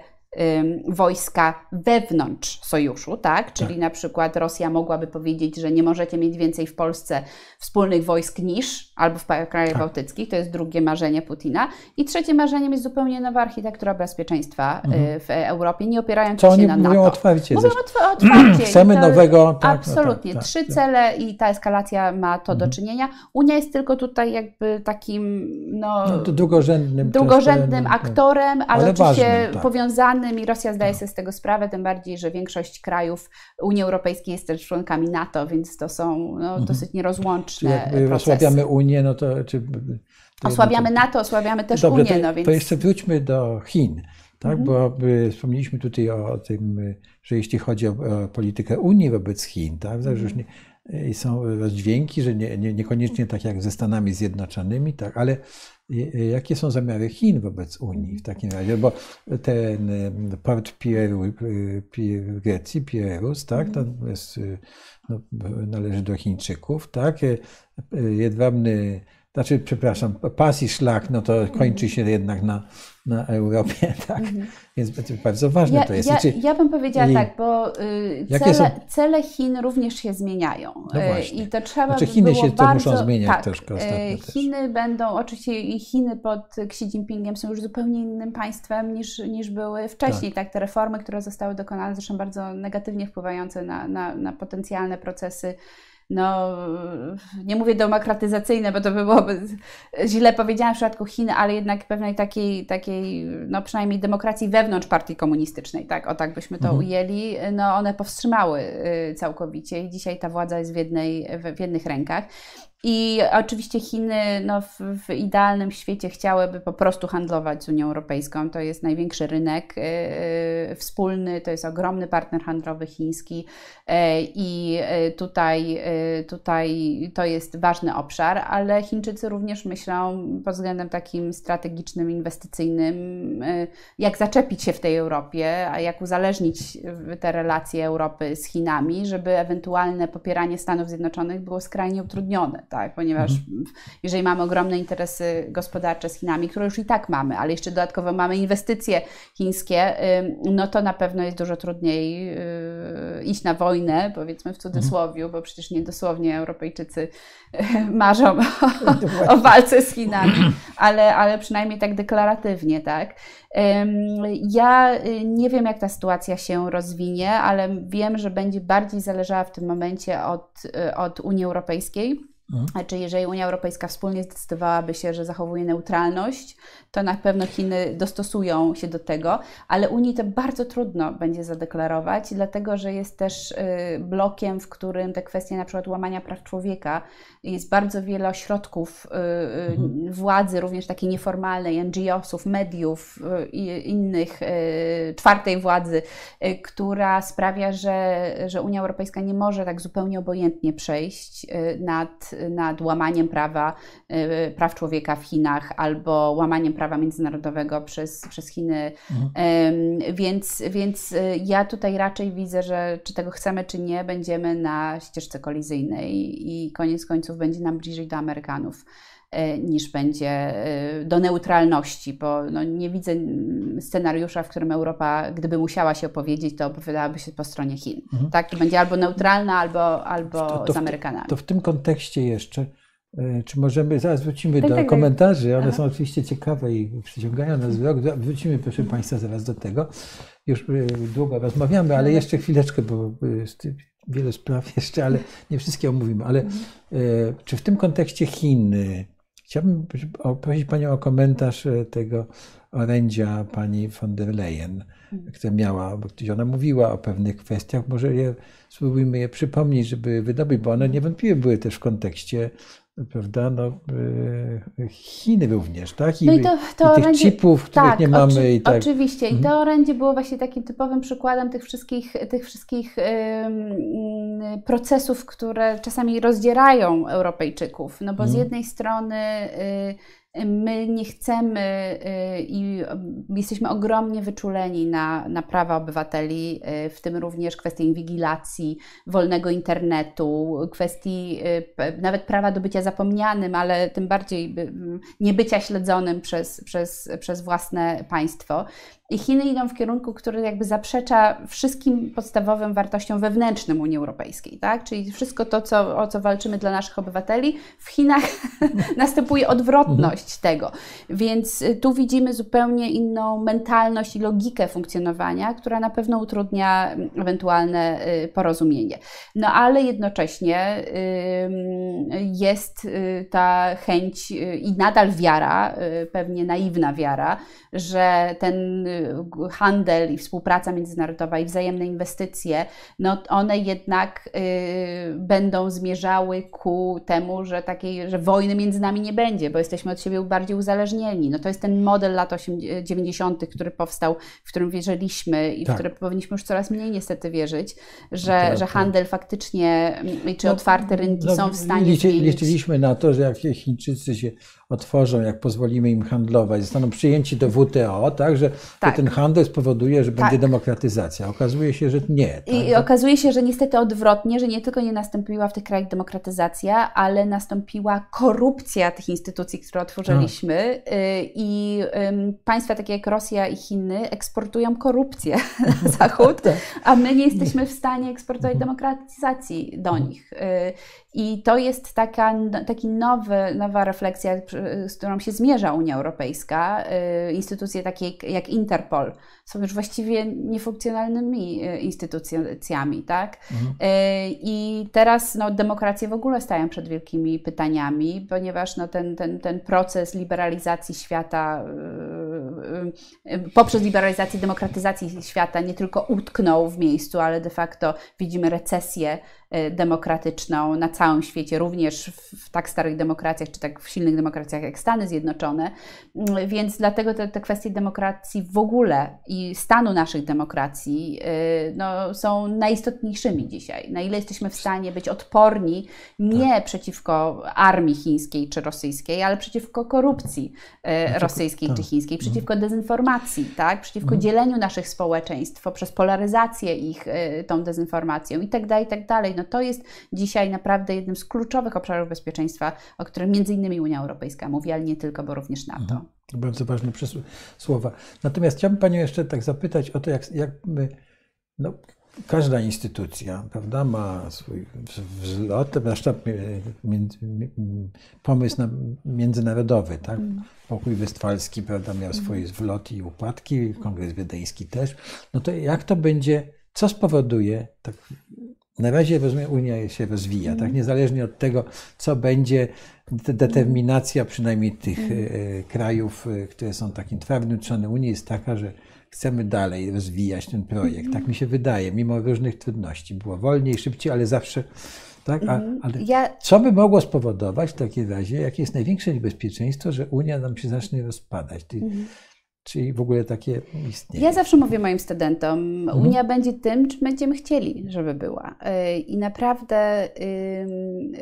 wojska wewnątrz sojuszu, tak? Czyli tak. na przykład Rosja mogłaby powiedzieć, że nie możecie mieć więcej w Polsce wspólnych wojsk niż, albo w krajach tak. bałtyckich, to jest drugie marzenie Putina. I trzecie marzeniem jest zupełnie nowa architektura bezpieczeństwa y, mhm. w Europie, nie opierająca się na mówią NATO. Otwarcie mówią otwarcie. Chcemy to, nowego... Tak, absolutnie. No tak, Trzy tak, cele i ta eskalacja ma to mhm. do czynienia. Unia jest tylko tutaj jakby takim no, no drugorzędnym, drugorzędnym tak. aktorem, ale, ale oczywiście ważnym, tak. powiązanym i Rosja zdaje sobie z tego sprawę, tym bardziej, że większość krajów Unii Europejskiej jest też członkami NATO, więc to są no, mhm. dosyć nierozłączne jak procesy. osłabiamy Unię, no to... Czy, to osłabiamy NATO, osłabiamy też Dobrze, Unię. To, no, więc... to jeszcze wróćmy do Chin. Tak, mhm. bo wspomnieliśmy tutaj o tym, że jeśli chodzi o, o politykę Unii wobec Chin, tak, mhm. nie, są rozdźwięki, że nie, nie, niekoniecznie tak jak ze Stanami Zjednoczonymi, tak, ale Jakie są zamiary Chin wobec Unii w takim razie? Bo ten port Pieru, w Grecji, Pierus, tak, to jest, no, należy do Chińczyków, tak? Jedwabny znaczy, przepraszam, pas i szlak, no to kończy się jednak na, na Europie, tak? Mhm. Więc bardzo ważne ja, to jest. Ja, ja bym powiedziała I, tak, bo y, cele, są... cele, Chin również się zmieniają. No y, właśnie. I to trzeba znaczy Chiny się bardzo, muszą zmieniać tak, troszkę y, ostatnio Chiny też. będą, oczywiście i Chiny pod Xi Jinpingiem są już zupełnie innym państwem niż, niż były wcześniej. Tak. tak, te reformy, które zostały dokonane, zresztą bardzo negatywnie wpływające na, na, na potencjalne procesy no, nie mówię demokratyzacyjne, bo to by byłoby źle powiedziane w przypadku Chin, ale jednak pewnej takiej, takiej no przynajmniej demokracji wewnątrz partii komunistycznej, tak, o tak byśmy to mhm. ujęli, no one powstrzymały y, całkowicie i dzisiaj ta władza jest w, jednej, w jednych rękach. I oczywiście Chiny no, w, w, idealnym świecie chciałyby po prostu handlować z Unią Europejską. To jest największy rynek yy, wspólny, to jest ogromny partner handlowy chiński yy, i tutaj, tutaj to jest ważny obszar, ale Chińczycy również myślą pod względem takim strategicznym, inwestycyjnym, jak zaczepić się w tej Europie, a jak uzależnić te relacje Europy z Chinami, żeby ewentualne popieranie Stanów Zjednoczonych było skrajnie utrudnione. Tak, ponieważ mhm. jeżeli mamy ogromne interesy gospodarcze z Chinami, które już i tak mamy, ale jeszcze dodatkowo mamy inwestycje chińskie, no to na pewno jest dużo trudniej y, iść na wojnę, powiedzmy w cudzysłowie, bo przecież nie dosłownie Europejczycy marzą o, o walce z Chinami, ale, ale przynajmniej tak deklaratywnie, tak. Ja y, nie wiem, jak ta sytuacja się rozwinie, ale wiem, że będzie bardziej zależała w tym momencie od, y, od Unii Europejskiej. Mhm. Znaczy, jeżeli Unia Europejska wspólnie zdecydowałaby się, że zachowuje neutralność, to na pewno Chiny dostosują się do tego, ale Unii to bardzo trudno będzie zadeklarować, dlatego że jest też y, blokiem, w którym te kwestie na przykład łamania praw człowieka, jest bardzo wiele ośrodków y, y, mhm. władzy, również takiej nieformalnej, NGO-sów, mediów i innych, czwartej władzy, która sprawia, że, że Unia Europejska nie może tak zupełnie obojętnie przejść nad, nad łamaniem prawa, praw człowieka w Chinach albo łamaniem prawa międzynarodowego przez, przez Chiny. Mhm. Więc, więc y, ja tutaj raczej widzę, że czy tego chcemy, czy nie, będziemy na ścieżce kolizyjnej i koniec końców będzie nam bliżej do Amerykanów y, niż będzie y, do neutralności, bo no nie widzę scenariusza, w którym Europa, gdyby musiała się opowiedzieć, to opowiadałaby się po stronie Chin. Mhm. Tak, to będzie albo neutralna, albo, albo to, to z Amerykanami. To w tym kontekście jeszcze E, czy możemy, zaraz wrócimy tak, do tak, tak. komentarzy, one Aha. są oczywiście ciekawe i przyciągają nas wzrok. Wrócimy, proszę Państwa, zaraz do tego. Już e, długo rozmawiamy, ale jeszcze chwileczkę, bo jest wiele spraw jeszcze, ale nie wszystkie omówimy. Ale mhm. e, czy w tym kontekście Chiny, chciałbym prosić Panią o komentarz tego orędzia Pani von der Leyen, mhm. które miała, bo ona mówiła o pewnych kwestiach, może je, spróbujmy je przypomnieć, żeby wydobyć, bo one niewątpliwie były też w kontekście prawda, no, e, Chiny również, tak? I, no i, to, to i tych orędzie, chipów, których tak, nie mamy. Oczy, i tak. Oczywiście. I to mhm. orędzie było właśnie takim typowym przykładem tych wszystkich, tych wszystkich procesów, które czasami rozdzierają Europejczyków. No bo z mhm. jednej strony y, My nie chcemy y, i jesteśmy ogromnie wyczuleni na, na prawa obywateli, y, w tym również kwestie inwigilacji, wolnego internetu, kwestii y, nawet prawa do bycia zapomnianym, ale tym bardziej nie bycia śledzonym przez, przez, przez własne państwo. I Chiny idą w kierunku, który jakby zaprzecza wszystkim podstawowym wartościom wewnętrznym Unii Europejskiej, tak? Czyli wszystko to, co, o co walczymy dla naszych obywateli, w Chinach następuje odwrotność mhm. tego. Więc y, tu widzimy zupełnie inną mentalność i logikę funkcjonowania, która na pewno utrudnia ewentualne y, porozumienie. No ale jednocześnie jest y, ta chęć i nadal wiara, pewnie naiwna wiara, że ten handel i współpraca międzynarodowa i wzajemne inwestycje, no one jednak y, będą zmierzały ku temu, że takiej, że wojny między nami nie będzie, bo jesteśmy od siebie bardziej uzależnieni. No to jest ten model lat 90., który powstał, w którym wierzyliśmy i tak. w który powinniśmy już coraz mniej niestety wierzyć, że, tak, że tak. handel tak. faktycznie, czy no, otwarte rynki no, są w stanie liczy, zmienić. Liczyliśmy na to, że jak Chińczycy się otworzą, jak pozwolimy im handlować, zostaną przyjęci do WTO, tak, że tak. ten handel spowoduje, że będzie tak. demokratyzacja. Okazuje się, że nie. Tak? I okazuje się, że niestety odwrotnie, że nie tylko nie nastąpiła w tych krajach demokratyzacja, ale nastąpiła korupcja tych instytucji, które otworzyliśmy. Y, i państwa takie jak Rosja i Chiny eksportują korupcję na Zachód, tak. a my nie jesteśmy w stanie eksportować demokratyzacji do mhm. nich. I to jest taka, taki nowy, nowa refleksja, z którą się zmierza Unia Europejska. Y, instytucje takie jak Interpol są już właściwie niefunkcjonalnymi y, instytucjami, tak? Mhm. Y, I teraz no, demokracje w ogóle stają przed wielkimi pytaniami, ponieważ no, ten, ten, ten proces liberalizacji świata, poprzez liberalizację, demokratyzacji świata nie tylko utknął w miejscu, ale de facto widzimy recesję demokratyczną na całym świecie, również w, tak starych demokracjach, czy tak w silnych demokracjach jak Stany Zjednoczone. Mm, więc dlatego te, te kwestie demokracji w ogóle i stanu naszych demokracji e, no, są najistotniejszymi dzisiaj. Na ile jesteśmy w stanie być odporni nie tak. przeciwko armii chińskiej czy rosyjskiej, ale przeciwko korupcji e, rosyjskiej tak. czy chińskiej, przeciwko przeciwko dezinformacji, tak? przeciwko mhm. dzieleniu naszych społeczeństw poprzez polaryzację ich y, tą dezinformacją i tak No to jest dzisiaj naprawdę jednym z kluczowych obszarów bezpieczeństwa, o którym między innymi Unia Europejska mówi, ale nie tylko, bo również NATO. Mhm. To bardzo ważne słowa. Natomiast chciałbym Panią jeszcze tak zapytać o to, jak, jak my, no, każda instytucja prawda, ma swój wzlot, zwłaszcza pomysł na, międzynarodowy. Tak? Mm. Pokój westfalski prawda, miał mm. swoje zwloty i upadki, kongres wiedeński też. No to jak to będzie, co spowoduje, tak, na razie rozumiem, Unia się rozwija, tak? Mm. niezależnie od tego, co będzie, determinacja przynajmniej tych e, krajów, e, które są takim twardym członem Unii jest taka, że chcemy dalej rozwijać ten projekt. Tak mi się wydaje, mimo różnych trudności. Było wolniej, szybciej, ale zawsze. Tak? A, mhm. ale ja... co by mogło spowodować w takim razie, jakie jest największe niebezpieczeństwo, że Unia nam się zacznie rozpadać? Ty, mhm. Czyli w ogóle takie istnieje. Ja zawsze mówię moim studentom, mhm. Unia będzie tym, czym będziemy chcieli, żeby była. Y, I naprawdę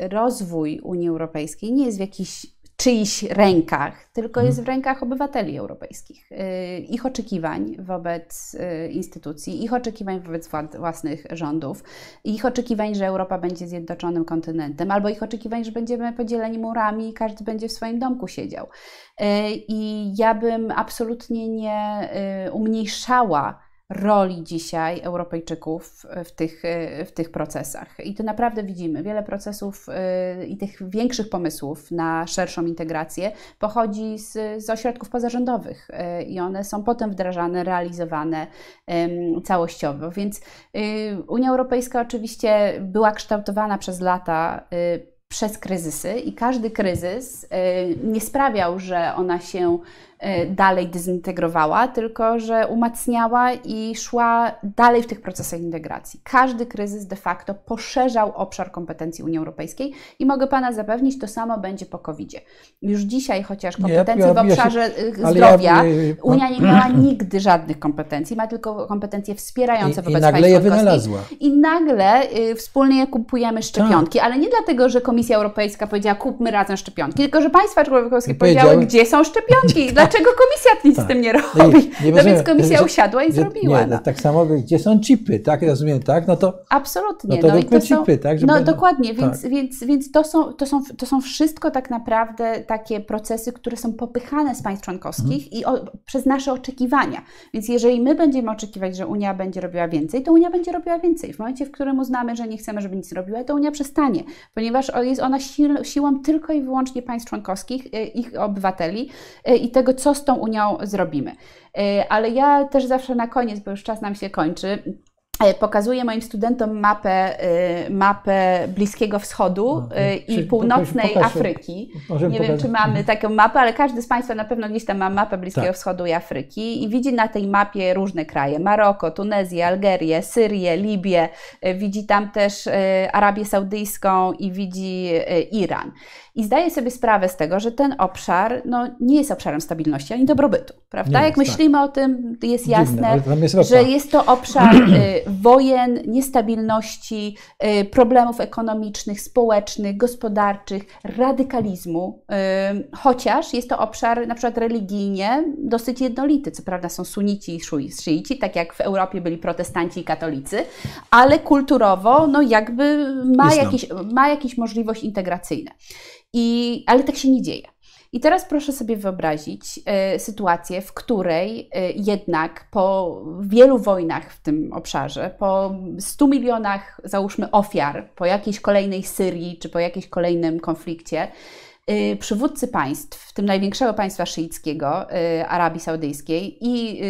rozwój Unii Europejskiej nie jest w jakiś czyichś rękach, tylko jest w rękach obywateli europejskich. Y, ich oczekiwań wobec y, instytucji, ich oczekiwań wobec własnych rządów, ich oczekiwań, że Europa będzie zjednoczonym kontynentem, albo ich oczekiwań, że będziemy podzieleni murami i każdy będzie w swoim domku siedział. Y, I ja bym absolutnie nie umniejszała roli dzisiaj Europejczyków w tych, w tych procesach. I to naprawdę widzimy. Wiele procesów y, i tych większych pomysłów na szerszą integrację pochodzi z, z ośrodków pozarządowych y, i one są potem wdrażane, realizowane całościowo. Więc y, Unia Europejska oczywiście była kształtowana przez lata przez kryzysy i każdy kryzys nie sprawiał, że ona się dalej dezintegrowała, tylko że umacniała i szła dalej w tych procesach integracji. Każdy kryzys de facto poszerzał obszar kompetencji Unii Europejskiej i mogę Pana zapewnić, to samo będzie po covid -zie. Już dzisiaj, chociaż kompetencje w obszarze y, zdrowia, Unia nie miała nigdy żadnych kompetencji, ma tylko kompetencje wspierające wobec I nagle je wynalazła. I nagle y, wspólnie kupujemy szczepionki, tak. ale nie dlatego, że Komisja Europejska powiedziała kupmy razem szczepionki, tylko że państwa członkowskie powiedziały, gdzie są szczepionki. Dlaczego komisja nic tak. z tym nie robi? Nie, nie no więc komisja że, usiadła i że, zrobiła. Nie, no. Tak samo, gdzie są chipy, tak? Rozumiem, tak? No to, Absolutnie. No to no róbmy chipy, tak? Żeby, no dokładnie, tak. więc, więc, więc to, są, to, są, to są wszystko tak naprawdę takie procesy, które są popychane z państw członkowskich mhm. i o, przez nasze oczekiwania. Więc jeżeli my będziemy oczekiwać, że Unia będzie robiła więcej, to Unia będzie robiła więcej. W momencie, w którym uznamy, że nie chcemy, żeby nic robiła, to Unia przestanie, ponieważ jest ona siłą tylko i wyłącznie państw członkowskich, e, ich obywateli e, i tego, co z tą Unią zrobimy. E, ale ja też zawsze na koniec, bo już czas nam się kończy, e, Pokazuję moim studentom mapę, e, mapę Bliskiego Wschodu no, i północnej pokaż, Afryki. Nie wiem, czy mamy taką mapę, ale każdy z Państwa na pewno gdzieś tam ma mapę Bliskiego tak. Wschodu i Afryki i widzi na tej mapie różne kraje: Maroko, Tunezję, Algerię, Syrię, Libię. Widzi tam też Arabię Saudyjską i widzi Iran i zdaje sobie sprawę z tego, że ten obszar no, nie jest obszarem stabilności ani dobrobytu. Prawda? Nie Jak jest, myślimy tak. o tym, jest jasne, jest że jest to obszar y, wojen, niestabilności, y, problemów ekonomicznych, społecznych, gospodarczych, radykalizmu, y, chociaż jest to obszar na przykład religijnie dosyć jednolity. Co prawda są sunici i szyici, tak jak w Europie byli protestanci i katolicy, ale kulturowo no, jakby ma, jakieś, ma jakieś możliwość integracyjne. I, ale tak się nie dzieje. I teraz proszę sobie wyobrazić y, sytuację, w której y, jednak po wielu wojnach w tym obszarze, po 100 milionach, załóżmy, ofiar, po jakiejś kolejnej Syrii czy po jakimś kolejnym konflikcie, y, przywódcy państw, w tym największego państwa szyickiego, Arabii Saudyjskiej i,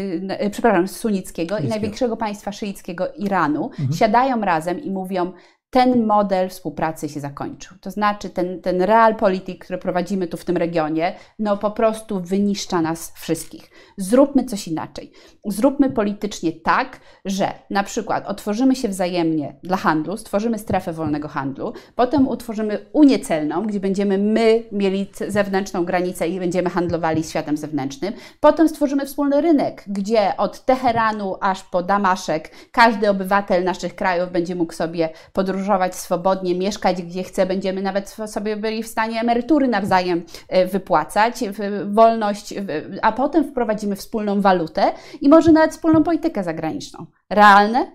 przepraszam, sunnickiego i największego państwa szyickiego Iranu, mhm. siadają razem i mówią, ten model współpracy się zakończył. To znaczy ten, ten realpolitik, który prowadzimy tu w tym regionie, no po prostu wyniszcza nas wszystkich. Zróbmy coś inaczej. Zróbmy politycznie tak, że na przykład otworzymy się wzajemnie dla handlu, stworzymy strefę wolnego handlu, potem utworzymy Unię celną, gdzie będziemy my mieli zewnętrzną granicę i będziemy handlowali światem zewnętrznym, potem stworzymy wspólny rynek, gdzie od Teheranu aż po Damaszek każdy obywatel naszych krajów będzie mógł sobie podróżować podróżować swobodnie, mieszkać gdzie chce, będziemy nawet sobie byli w stanie emerytury nawzajem wypłacać, wolność, a potem wprowadzimy wspólną walutę i może nawet wspólną politykę zagraniczną. Realne?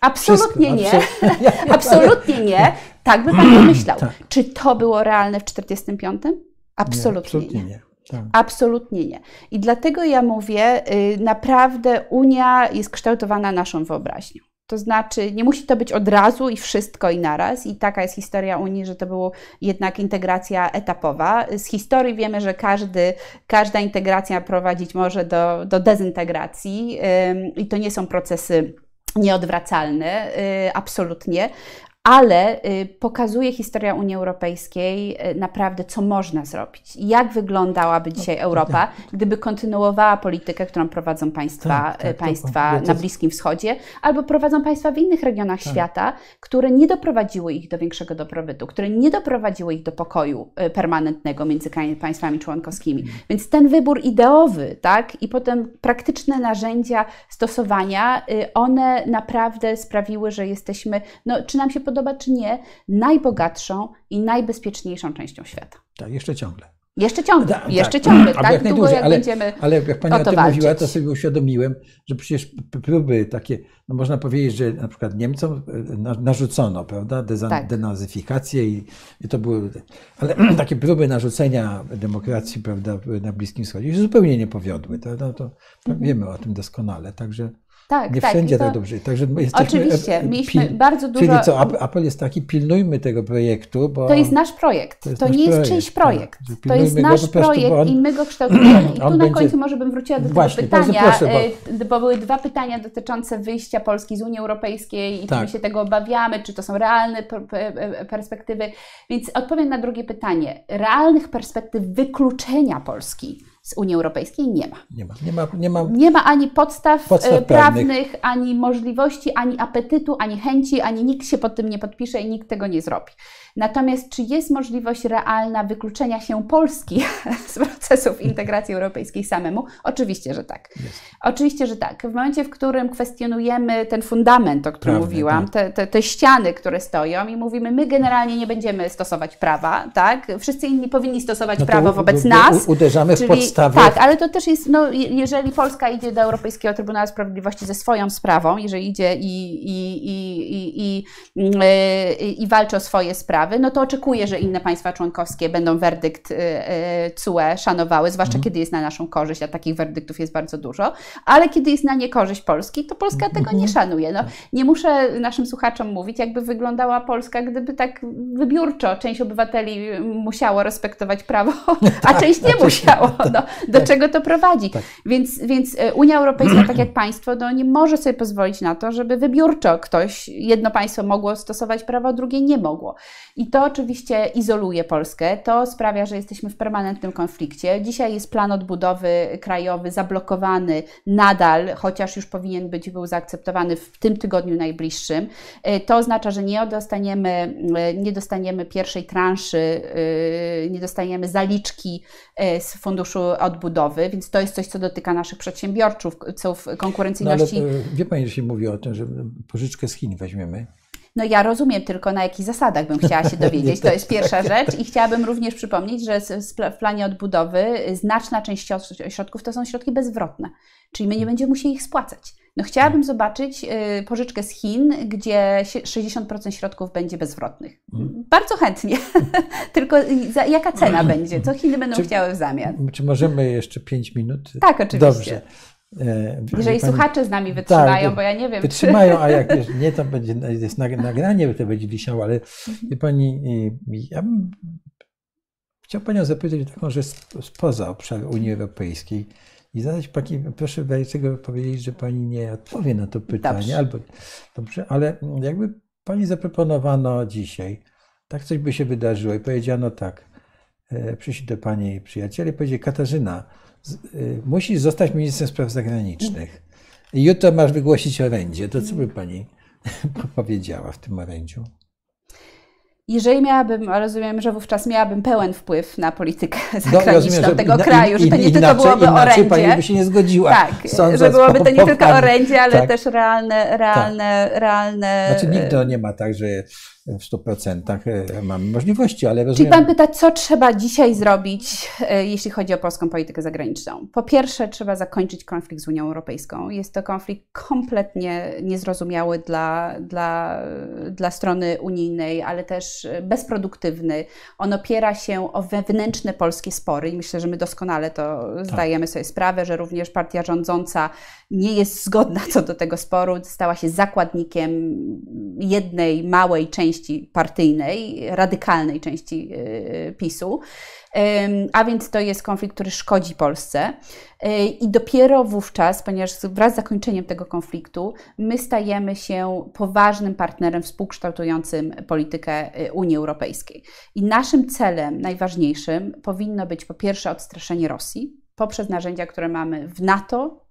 Absolutnie Wszystko, nie. Absolutnie nie. Tak by pan pomyślał. Tak. Czy to było realne w 1945? Absolutnie nie. Absolutnie nie. Tak. Absolutnie nie. I dlatego ja mówię, y, naprawdę Unia jest kształtowana naszą wyobraźnią. To znaczy, nie musi to być od razu i wszystko i naraz. I taka jest historia Unii, że to była jednak integracja etapowa. Z historii wiemy, że każdy, każda integracja prowadzić może do, do dezintegracji i to nie są procesy nieodwracalne, y, absolutnie, ale y, pokazuje historia Unii Europejskiej y, naprawdę, co można zrobić. Jak wyglądałaby dzisiaj no, Europa, tak. gdyby kontynuowała politykę, którą prowadzą państwa, tak, tak, państwa na Bliskim Wschodzie, albo prowadzą państwa w innych regionach tak. świata, które nie doprowadziły ich do większego dobrobytu, które nie doprowadziły ich do pokoju y, permanentnego między państwami członkowskimi. Więc ten wybór ideowy, tak, i potem praktyczne narzędzia stosowania, one naprawdę sprawiły, że jesteśmy, no, czy nam się podoba, podoba, czy nie, najbogatszą i najbezpieczniejszą częścią świata. Tak, jeszcze ciągle. Jeszcze ciągle, da, jeszcze tak. ciągle, tak? Jak Długo jak ale, będziemy Ale jak Pani o, tym walczyć. mówiła, to sobie uświadomiłem, że przecież próby takie, no można powiedzieć, że na przykład Niemcom e, narzucono, prawda, Deza, tak. denazyfikację i, i, to były, ale takie próby narzucenia demokracji, prawda, na Bliskim Wschodzie się zupełnie nie powiodły, to, no, to mhm. wiemy o tym doskonale, także tak, nie tak, wszędzie to, tak dobrze. Także jesteśmy, oczywiście, mieliśmy pil, bardzo dużo. Czyli co, apel jest taki, pilnujmy tego projektu, bo. To jest nasz projekt. To, jest to nie jest czyjś projekt. Tak, to jest nasz projekt on, i my go kształtujemy. I tu na końcu może bym wróciła do Właśnie, tego pytania, proszę, bo... E, bo... były dwa pytania dotyczące wyjścia Polski z Unii Europejskiej i tak. czy my się tego obawiamy, czy to są realne perspektywy. Więc odpowiem na drugie pytanie. Realnych perspektyw wykluczenia Polski z Unii Europejskiej nie ma. Nie ma, nie ma, nie ma, nie ma ani podstaw, podstaw e, prawnych, prawnych, ani możliwości, ani apetytu, ani chęci, ani nikt się pod tym nie podpisze i nikt tego nie zrobi. Natomiast czy jest możliwość realna wykluczenia się Polski z procesów integracji europejskiej samemu? Oczywiście, że tak. Jest. Oczywiście, że tak. W momencie, w którym kwestionujemy ten fundament, o którym Prawne, mówiłam, tak. te, te, te, ściany, które stoją i mówimy, my generalnie nie będziemy stosować prawa, tak? Wszyscy inni powinni stosować no prawo wobec nas. Uderzamy czyli, w podstawy. Tak, ale to też jest, no, jeżeli Polska idzie do Europejskiego Trybunału Sprawiedliwości ze swoją sprawą, jeżeli idzie i, i, i, i, i, i, i walczy o swoje sprawy, sprawy, no to oczekuję, że inne państwa członkowskie będą werdykt y, y, CUE szanowały, zwłaszcza mhm. kiedy jest na naszą korzyść, a takich werdyktów jest bardzo dużo, ale kiedy jest na niekorzyść Polski, to Polska mhm. tego nie szanuje. No, nie muszę naszym słuchaczom mówić, jakby wyglądała Polska, gdyby tak wybiórczo część obywateli musiało respektować prawo, a tak, część nie musiało. No, do tak. czego to prowadzi? Tak. Więc, więc y, Unia Europejska, tak jak państwo, no, nie może sobie pozwolić na to, żeby wybiórczo ktoś, jedno państwo mogło stosować prawo, drugie nie mogło. I to oczywiście izoluje Polskę, to sprawia, że jesteśmy w permanentnym konflikcie. Dzisiaj jest plan odbudowy krajowy zablokowany nadal, chociaż już powinien być był zaakceptowany w tym tygodniu najbliższym. E, to oznacza, że nie dostaniemy, e, nie dostaniemy pierwszej transzy, e, nie dostaniemy zaliczki z funduszu odbudowy, więc to jest coś, co dotyka naszych przedsiębiorców, konkurencyjności. No ale wie Pani, że się mówi o tym, że pożyczkę z Chin weźmiemy no ja rozumiem tylko na jakich zasadach bym chciała się dowiedzieć. To jest pierwsza rzecz i chciałabym również przypomnieć, że w planie odbudowy znaczna część środków to są środki bezwrotne, czyli my nie będziemy musieli ich spłacać. No chciałabym zobaczyć y, pożyczkę z Chin, gdzie 60% środków będzie bezwrotnych. Mhm. Bardzo chętnie. Tylko jaka cena będzie? Co Chiny będą czy, chciały w zamian? Czy możemy jeszcze 5 minut? Tak, oczywiście. Dobrze. E, Jeżeli pani, słuchacze z nami wytrzymają, tak, bo ja nie wiem. Wytrzymają, czy... a jak nie, to będzie jest nagranie, to będzie wisiało, ale pani, ja bym chciał panią zapytać taką rzecz spoza obszaru Unii Europejskiej i zadać pani, proszę dlaczego powiedzieć, że pani nie odpowie na to pytanie, dobrze. albo dobrze, ale jakby pani zaproponowano dzisiaj, tak coś by się wydarzyło i powiedziano tak, e, przyszli do pani przyjaciele i powiedzieli, Katarzyna, musisz zostać ministrem spraw zagranicznych. I jutro masz wygłosić orędzie. To co by pani powiedziała w tym orędziu? jeżeli miałabym, rozumiem, że wówczas miałabym pełen wpływ na politykę no, zagraniczną rozumiem, że tego kraju, że to nie inaczej, tylko byłoby orędzie. Pani by się nie zgodziła. Tak, że byłoby to nie tylko orędzie, ale tak. też realne, realne, tak. realne... Znaczy nigdy nie ma tak, że w 100% e, mamy możliwości, ale rozumiem... Czyli pan pyta, co trzeba dzisiaj zrobić, e, jeśli chodzi o polską politykę zagraniczną? Po pierwsze, trzeba zakończyć konflikt z Unią Europejską. Jest to konflikt kompletnie niezrozumiały dla, dla, dla strony unijnej, ale też bezproduktywny. On opiera się o wewnętrzne polskie spory i myślę, że my doskonale to tak. zdajemy sobie sprawę, że również partia rządząca nie jest zgodna co do tego sporu, stała się zakładnikiem jednej małej części partyjnej, radykalnej części y, PiSu. A więc to jest konflikt, który szkodzi Polsce. Y, I dopiero wówczas, ponieważ wraz z zakończeniem tego konfliktu, my stajemy się poważnym partnerem współkształtującym politykę y, Unii Europejskiej. I naszym celem najważniejszym powinno być po pierwsze odstraszenie Rosji poprzez narzędzia, które mamy w NATO,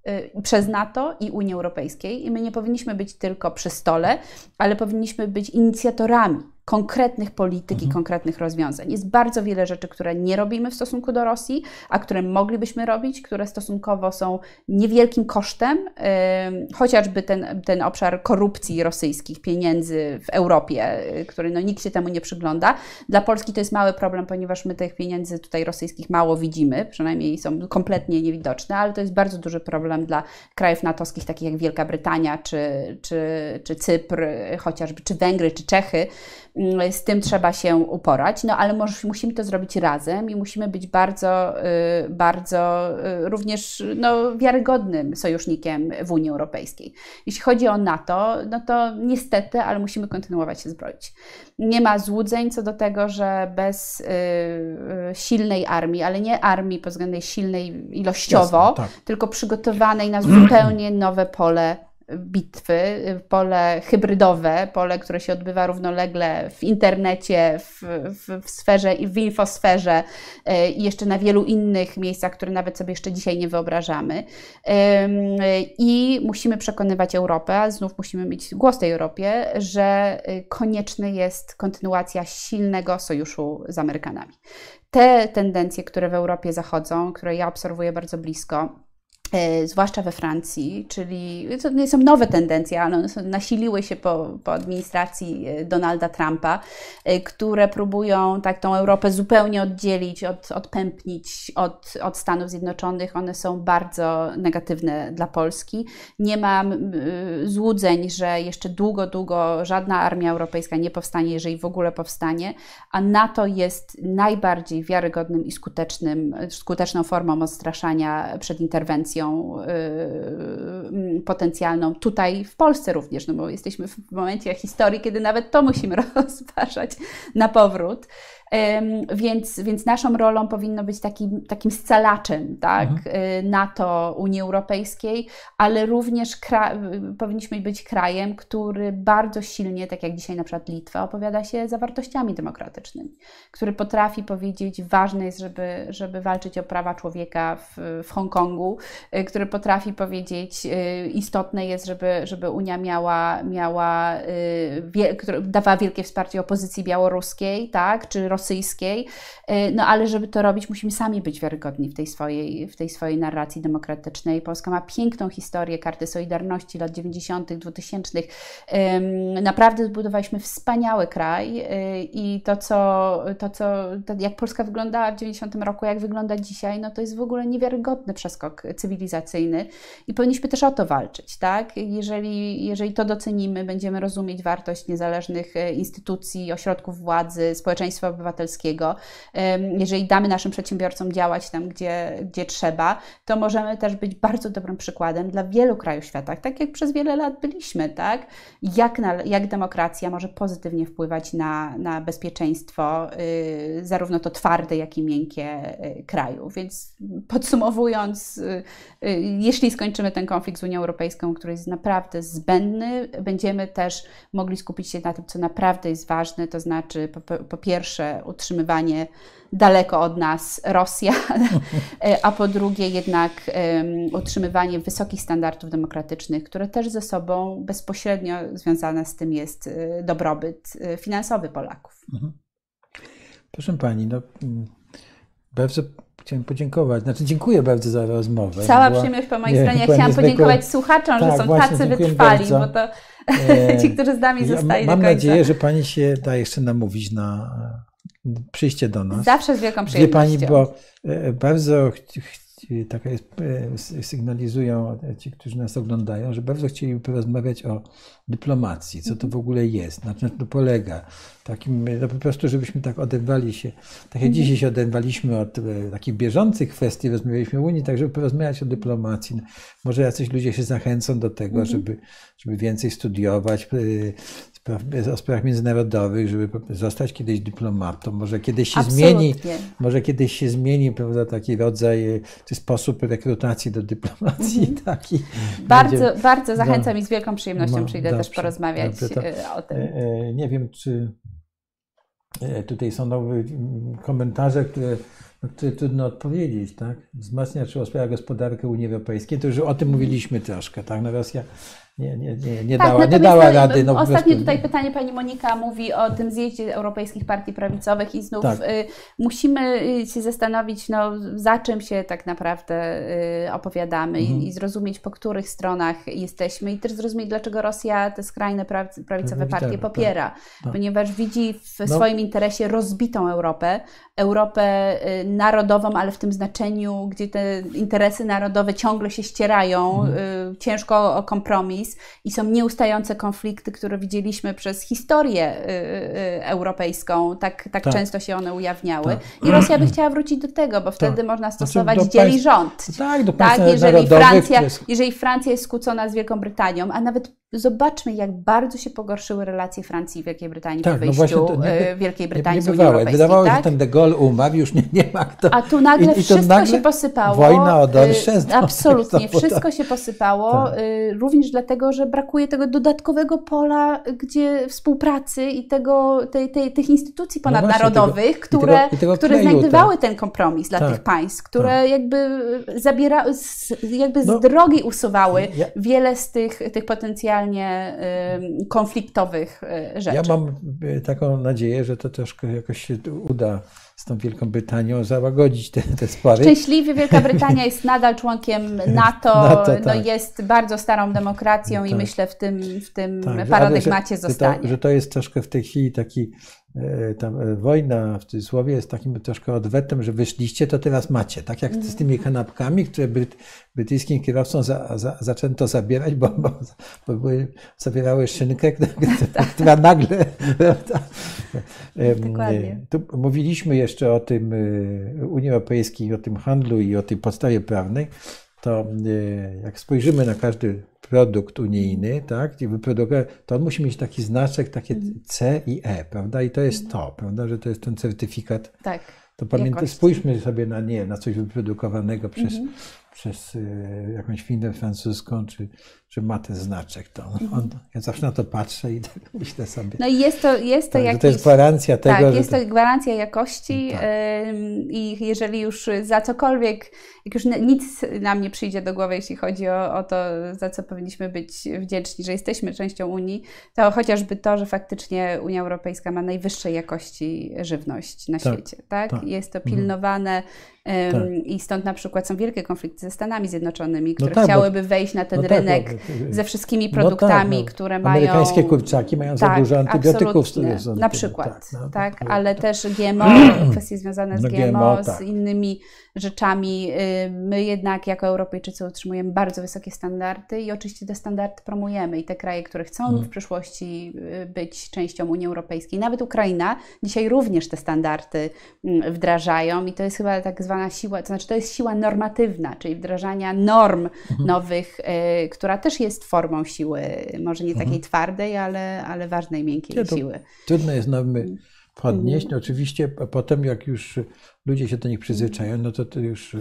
przez NATO i Unii Europejskiej. I my nie powinniśmy być tylko przy stole, ale powinniśmy być inicjatorami konkretnych polityk mhm. i konkretnych rozwiązań. Jest bardzo wiele rzeczy, które nie robimy w stosunku do Rosji, a które moglibyśmy robić, które stosunkowo są niewielkim kosztem, yy, chociażby ten, ten obszar korupcji rosyjskich, pieniędzy w Europie, yy, który no, nikt się temu nie przygląda. Dla Polski to jest mały problem, ponieważ my tych pieniędzy tutaj rosyjskich mało widzimy, przynajmniej są kompletnie niewidoczne, ale to jest bardzo duży problem dla krajów natowskich, takich jak Wielka Brytania, czy, czy, czy Cypr, chociażby, czy Węgry, czy Czechy, z tym trzeba się uporać, no ale może, musimy to zrobić razem i musimy być bardzo, y, bardzo y, również no, wiarygodnym sojusznikiem w Unii Europejskiej. Jeśli chodzi o NATO, no to niestety, ale musimy kontynuować się zbroić. Nie ma złudzeń co do tego, że bez y, silnej armii, ale nie armii pod względem silnej ilościowo, Jasne, tak. tylko przygotowanej na zupełnie nowe pole bitwy, pole hybrydowe, pole, które się odbywa równolegle w internecie, w, w, w sferze i w infosferze e, i jeszcze na wielu innych miejscach, które nawet sobie jeszcze dzisiaj nie wyobrażamy. I musimy przekonywać Europę, a znów musimy mieć głos tej Europie, że e, konieczna jest kontynuacja silnego sojuszu z Amerykanami. Te tendencje, które w Europie zachodzą, które ja obserwuję bardzo blisko, zwłaszcza we Francji, czyli to nie są nowe tendencje, ale one nasiliły się po, po administracji e, Donalda Trumpa, e, które próbują tak tą Europę zupełnie oddzielić, od, odpępnić od, od Stanów Zjednoczonych. One są bardzo negatywne dla Polski. Nie mam złudzeń, że jeszcze długo, długo żadna armia europejska nie powstanie, jeżeli w ogóle powstanie, a NATO jest najbardziej wiarygodnym i skutecznym, skuteczną formą odstraszania przed interwencją Y, potencjalną tutaj w Polsce również, no bo jesteśmy w momencie historii, kiedy nawet to musimy rozważać na powrót. Więc, więc naszą rolą powinno być takim, takim scalaczem tak? Mhm. Y, NATO, Unii Europejskiej, ale również powinniśmy być krajem, który bardzo silnie, tak jak dzisiaj na przykład Litwa, opowiada się za wartościami demokratycznymi, który potrafi powiedzieć, ważne jest, żeby, żeby walczyć o prawa człowieka w, w Hongkongu, y, który potrafi powiedzieć, y, istotne jest, żeby, żeby Unia miała, miała dawała wielkie wsparcie opozycji białoruskiej, tak? czy rosyjskiej, e, no ale żeby to robić, musimy sami być wiarygodni w tej swojej, w tej swojej narracji demokratycznej. Polska ma piękną historię karty Solidarności lat 90., 2000. Naprawdę zbudowaliśmy wspaniały kraj e, i to, co, to, co to jak Polska wyglądała w 90 roku, jak wygląda dzisiaj, no to jest w ogóle niewiarygodny przeskok cywilizacyjny i powinniśmy też o to walczyć, tak? Jeżeli, jeżeli to docenimy, będziemy rozumieć wartość niezależnych e, instytucji, ośrodków władzy, społeczeństwa obywatelskiego, obywatelskiego, jeżeli damy naszym przedsiębiorcom działać tam, gdzie, gdzie trzeba, to możemy też być bardzo dobrym przykładem dla wielu krajów świata, tak jak przez wiele lat byliśmy, tak? Jak, na, jak demokracja może pozytywnie wpływać na, na bezpieczeństwo, y, zarówno to twarde, jak i miękkie y, kraju. Więc podsumowując, y, jeśli skończymy ten konflikt z Unią Europejską, który jest naprawdę zbędny, będziemy też mogli skupić się na tym, co naprawdę jest ważne, to znaczy po, po pierwsze utrzymywanie daleko od nas Rosja, a po drugie jednak utrzymywanie wysokich standardów demokratycznych, które też ze sobą bezpośrednio związane z tym jest y, dobrobyt y, finansowy Polaków. Mhm. Proszę Pani, no, mm, bardzo chciałem podziękować. Znaczy, dziękuję bardzo za rozmowę. Cała Była, przyjemność po mojej nie, stronie. Ja chciałam podziękować słuchaczom, tak, że są właśnie, tacy wytrwali, bardzo. bo to e, ci, którzy z nami ja zostali Mam nadzieję, że Pani się da jeszcze namówić na przyjście do nas. Zawsze z wielką przyjemnością. Wie Pani, bo e, bardzo taka jest, e, sygnalizują ci, którzy nas oglądają, że bardzo chcieliby porozmawiać o dyplomacji, co to w ogóle jest, na czym to polega. Takim, no po prostu, żebyśmy tak oderwali się, tak jak dzisiaj się oderwaliśmy od e, takich bieżących kwestii, rozmawialiśmy o Unii, tak żeby porozmawiać o dyplomacji. Może jacyś ludzie się zachęcą do tego, mhm. żeby, żeby więcej studiować, o sprawach międzynarodowych, żeby zostać kiedyś dyplomatą. Może kiedyś się Absolutnie. zmieni, może kiedyś się zmieni prawda, taki rodzaj, e, czy sposób rekrutacji do dyplomacji. Mm. Taki bardzo, będzie, bardzo zachęcam no, i z wielką przyjemnością no, przyjdę dobrze, też porozmawiać dobrze, e, o tym. E, nie wiem, czy tutaj są nowe komentarze, które no, trudno odpowiedzieć, tak? Wzmacnia czy osłabia gospodarkę Unii Europejskiej. To już o tym mówiliśmy troszkę, tak? No Rosja nie, nie, nie, nie tak, dała, nie dała rady. No, ostatnie tutaj pytanie pani Monika mówi o tym zjeździe europejskich partii prawicowych i znów tak. y, musimy y, się zastanowić, no, za czym się tak naprawdę y, opowiadamy mhm. i, i, zrozumieć, po których stronach jesteśmy i też zrozumieć, dlaczego Rosja te skrajne prawicowe tak, partie tak, popiera, tak, ponieważ widzi w no. swoim interesie rozbitą Europę, Europę y, narodową, ale w tym znaczeniu, gdzie te interesy narodowe ciągle się ścierają, mhm. Y, ciężko o kompromis i są nieustające konflikty, które widzieliśmy przez historię y, europejską, tak, tak, tak. często się one ujawniały. Tak. I Rosja by chciała wrócić do tego, bo wtedy tak. można znaczy, stosować znaczy dzieli rząd. Tak, do tak jeżeli, Francja, jeżeli Francja jest skłócona z Wielką Brytanią, a nawet Zobaczmy, jak bardzo się pogorszyły relacje Francji i Wielkiej Brytanii tak, po no wyjściu no nie, Wielkiej Brytanii nie, nie z Unii Europejskiej. Wydawało się, tak? że ten de Gaulle umarł, już nie, nie ma kto. A tu nagle I, i wszystko nagle się posypało. Wojna o Dorsze. Y, absolutnie, wszystko się posypało. Tak. Y, również dlatego, że brakuje tego dodatkowego pola gdzie współpracy i tego, tej, tej, tych instytucji ponadnarodowych, no tego, które, i tego, i tego które kleju, znajdowały tak. ten kompromis dla tak, tych państw, które tak. jakby zabiera, jakby z no, drogi usuwały ja, wiele z tych, tych potencjalnie konfliktowych e, rzeczy. Ja mam e, taką nadzieję, że to troszkę jakoś się uda z tą Wielką Brytanią załagodzić te, te spory. Szczęśliwie Wielka Brytania jest nadal członkiem NATO, NATO no tak. jest bardzo starą demokracją tak. i myślę w tym, w tym tak, paradygmacie że, zostanie. Że to, że to jest troszkę w tej chwili taki E, ta e, wojna w cudzysłowie jest takim troszkę odwetem, że wyszliście, to teraz macie. Tak jak z tymi kanapkami, które bryt, brytyjskim kierowcom za, za, zaczęto zabierać, bo, bo, bo były, zabierały szynkę, która nagle. Dokładnie. Tu mówiliśmy jeszcze o tym e, Unii Europejskiej, o tym handlu i o tej podstawie prawnej to jak spojrzymy na każdy produkt unijny, tak, to on musi mieć taki znaczek, takie mhm. C i E, prawda? I to jest mhm. to, prawda, że to jest ten certyfikat. Tak. To pamiętaj, spójrzmy sobie na nie, na coś wyprodukowanego przez, mhm przez y, jakąś firmę francuską, czy, czy ma ten znaczek. To on, on, ja zawsze na to patrzę i tak myślę sobie. No i jest to, jest to tak, jakiś, To jest gwarancja tego, tak, jest to, gwarancja jakości tak. i jeżeli już za cokolwiek, jak już nic nam nie przyjdzie do głowy, jeśli chodzi o, o to, za co powinniśmy być wdzięczni, że jesteśmy częścią Unii, to chociażby to, że faktycznie Unia Europejska ma najwyższej jakości żywność na tak, świecie. Tak? tak? Jest to mhm. pilnowane, tak. I stąd na przykład są wielkie konflikty ze Stanami Zjednoczonymi, no które no tak, chciałyby wejść na ten no tak, rynek tak, ze wszystkimi produktami, no tak, które mają. Amerykańskie kurczaki mają za tak, dużo antybiotyków. Na przykład, tak, tak, ale też GMO, kwestie związane z GMO, GMO z innymi rzeczami. Y, my jednak jako Europejczycy utrzymujemy bardzo wysokie standardy i oczywiście te standardy promujemy. I te kraje, które chcą hmm. w przyszłości y, być częścią Unii Europejskiej, nawet Ukraina, dzisiaj również te standardy mm, wdrażają i to jest chyba tak zwana siła, to znaczy to jest siła normatywna, czyli wdrażania norm hmm. nowych, y, która też jest formą siły, może nie takiej hmm. twardej, ale, ale ważnej, miękkiej siły. Trudno jest podnieść. Mhm. No oczywiście potem, jak już ludzie się do nich przyzwyczają, no to to już. E,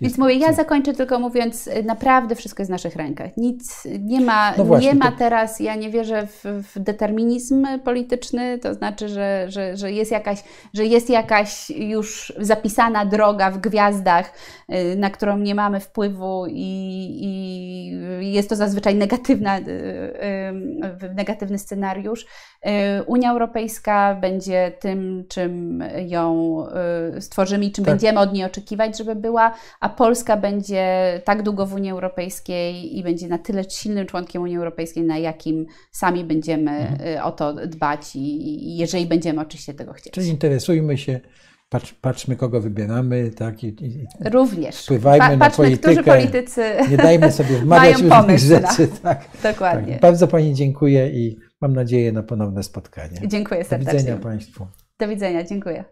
Więc mówię, ja zakończę tylko mówiąc, e, naprawdę wszystko jest w naszych rękach. Nic nie ma, no właśnie, nie ma to... teraz, ja nie wierzę w, w, determinizm polityczny, to znaczy, że, że, że, jest jakaś, że jest jakaś już zapisana droga w gwiazdach, e, na którą nie mamy wpływu i, i jest to zazwyczaj negatywna, negatywny scenariusz. Unia Europejska będzie tym, czym ją stworzyła tworzymy i czym tak. będziemy od niej oczekiwać, żeby była, a Polska będzie tak długo w Unii Europejskiej i będzie na tyle silnym członkiem Unii Europejskiej, na jakim sami będziemy mhm. Y, o to dbać i, i jeżeli będziemy oczywiście tego chcieć. Czyli interesujmy się Patrz, patrzmy, kogo wybieramy, tak? I, i Również. Wpływajmy pa, na politykę. Którzy politycy nie dajmy sobie wmawiać różnych rzeczy. Tak, Dokładnie. Tak. Bardzo Pani dziękuję i mam nadzieję na ponowne spotkanie. Dziękuję serdecznie. Do widzenia Państwu. Do widzenia, dziękuję.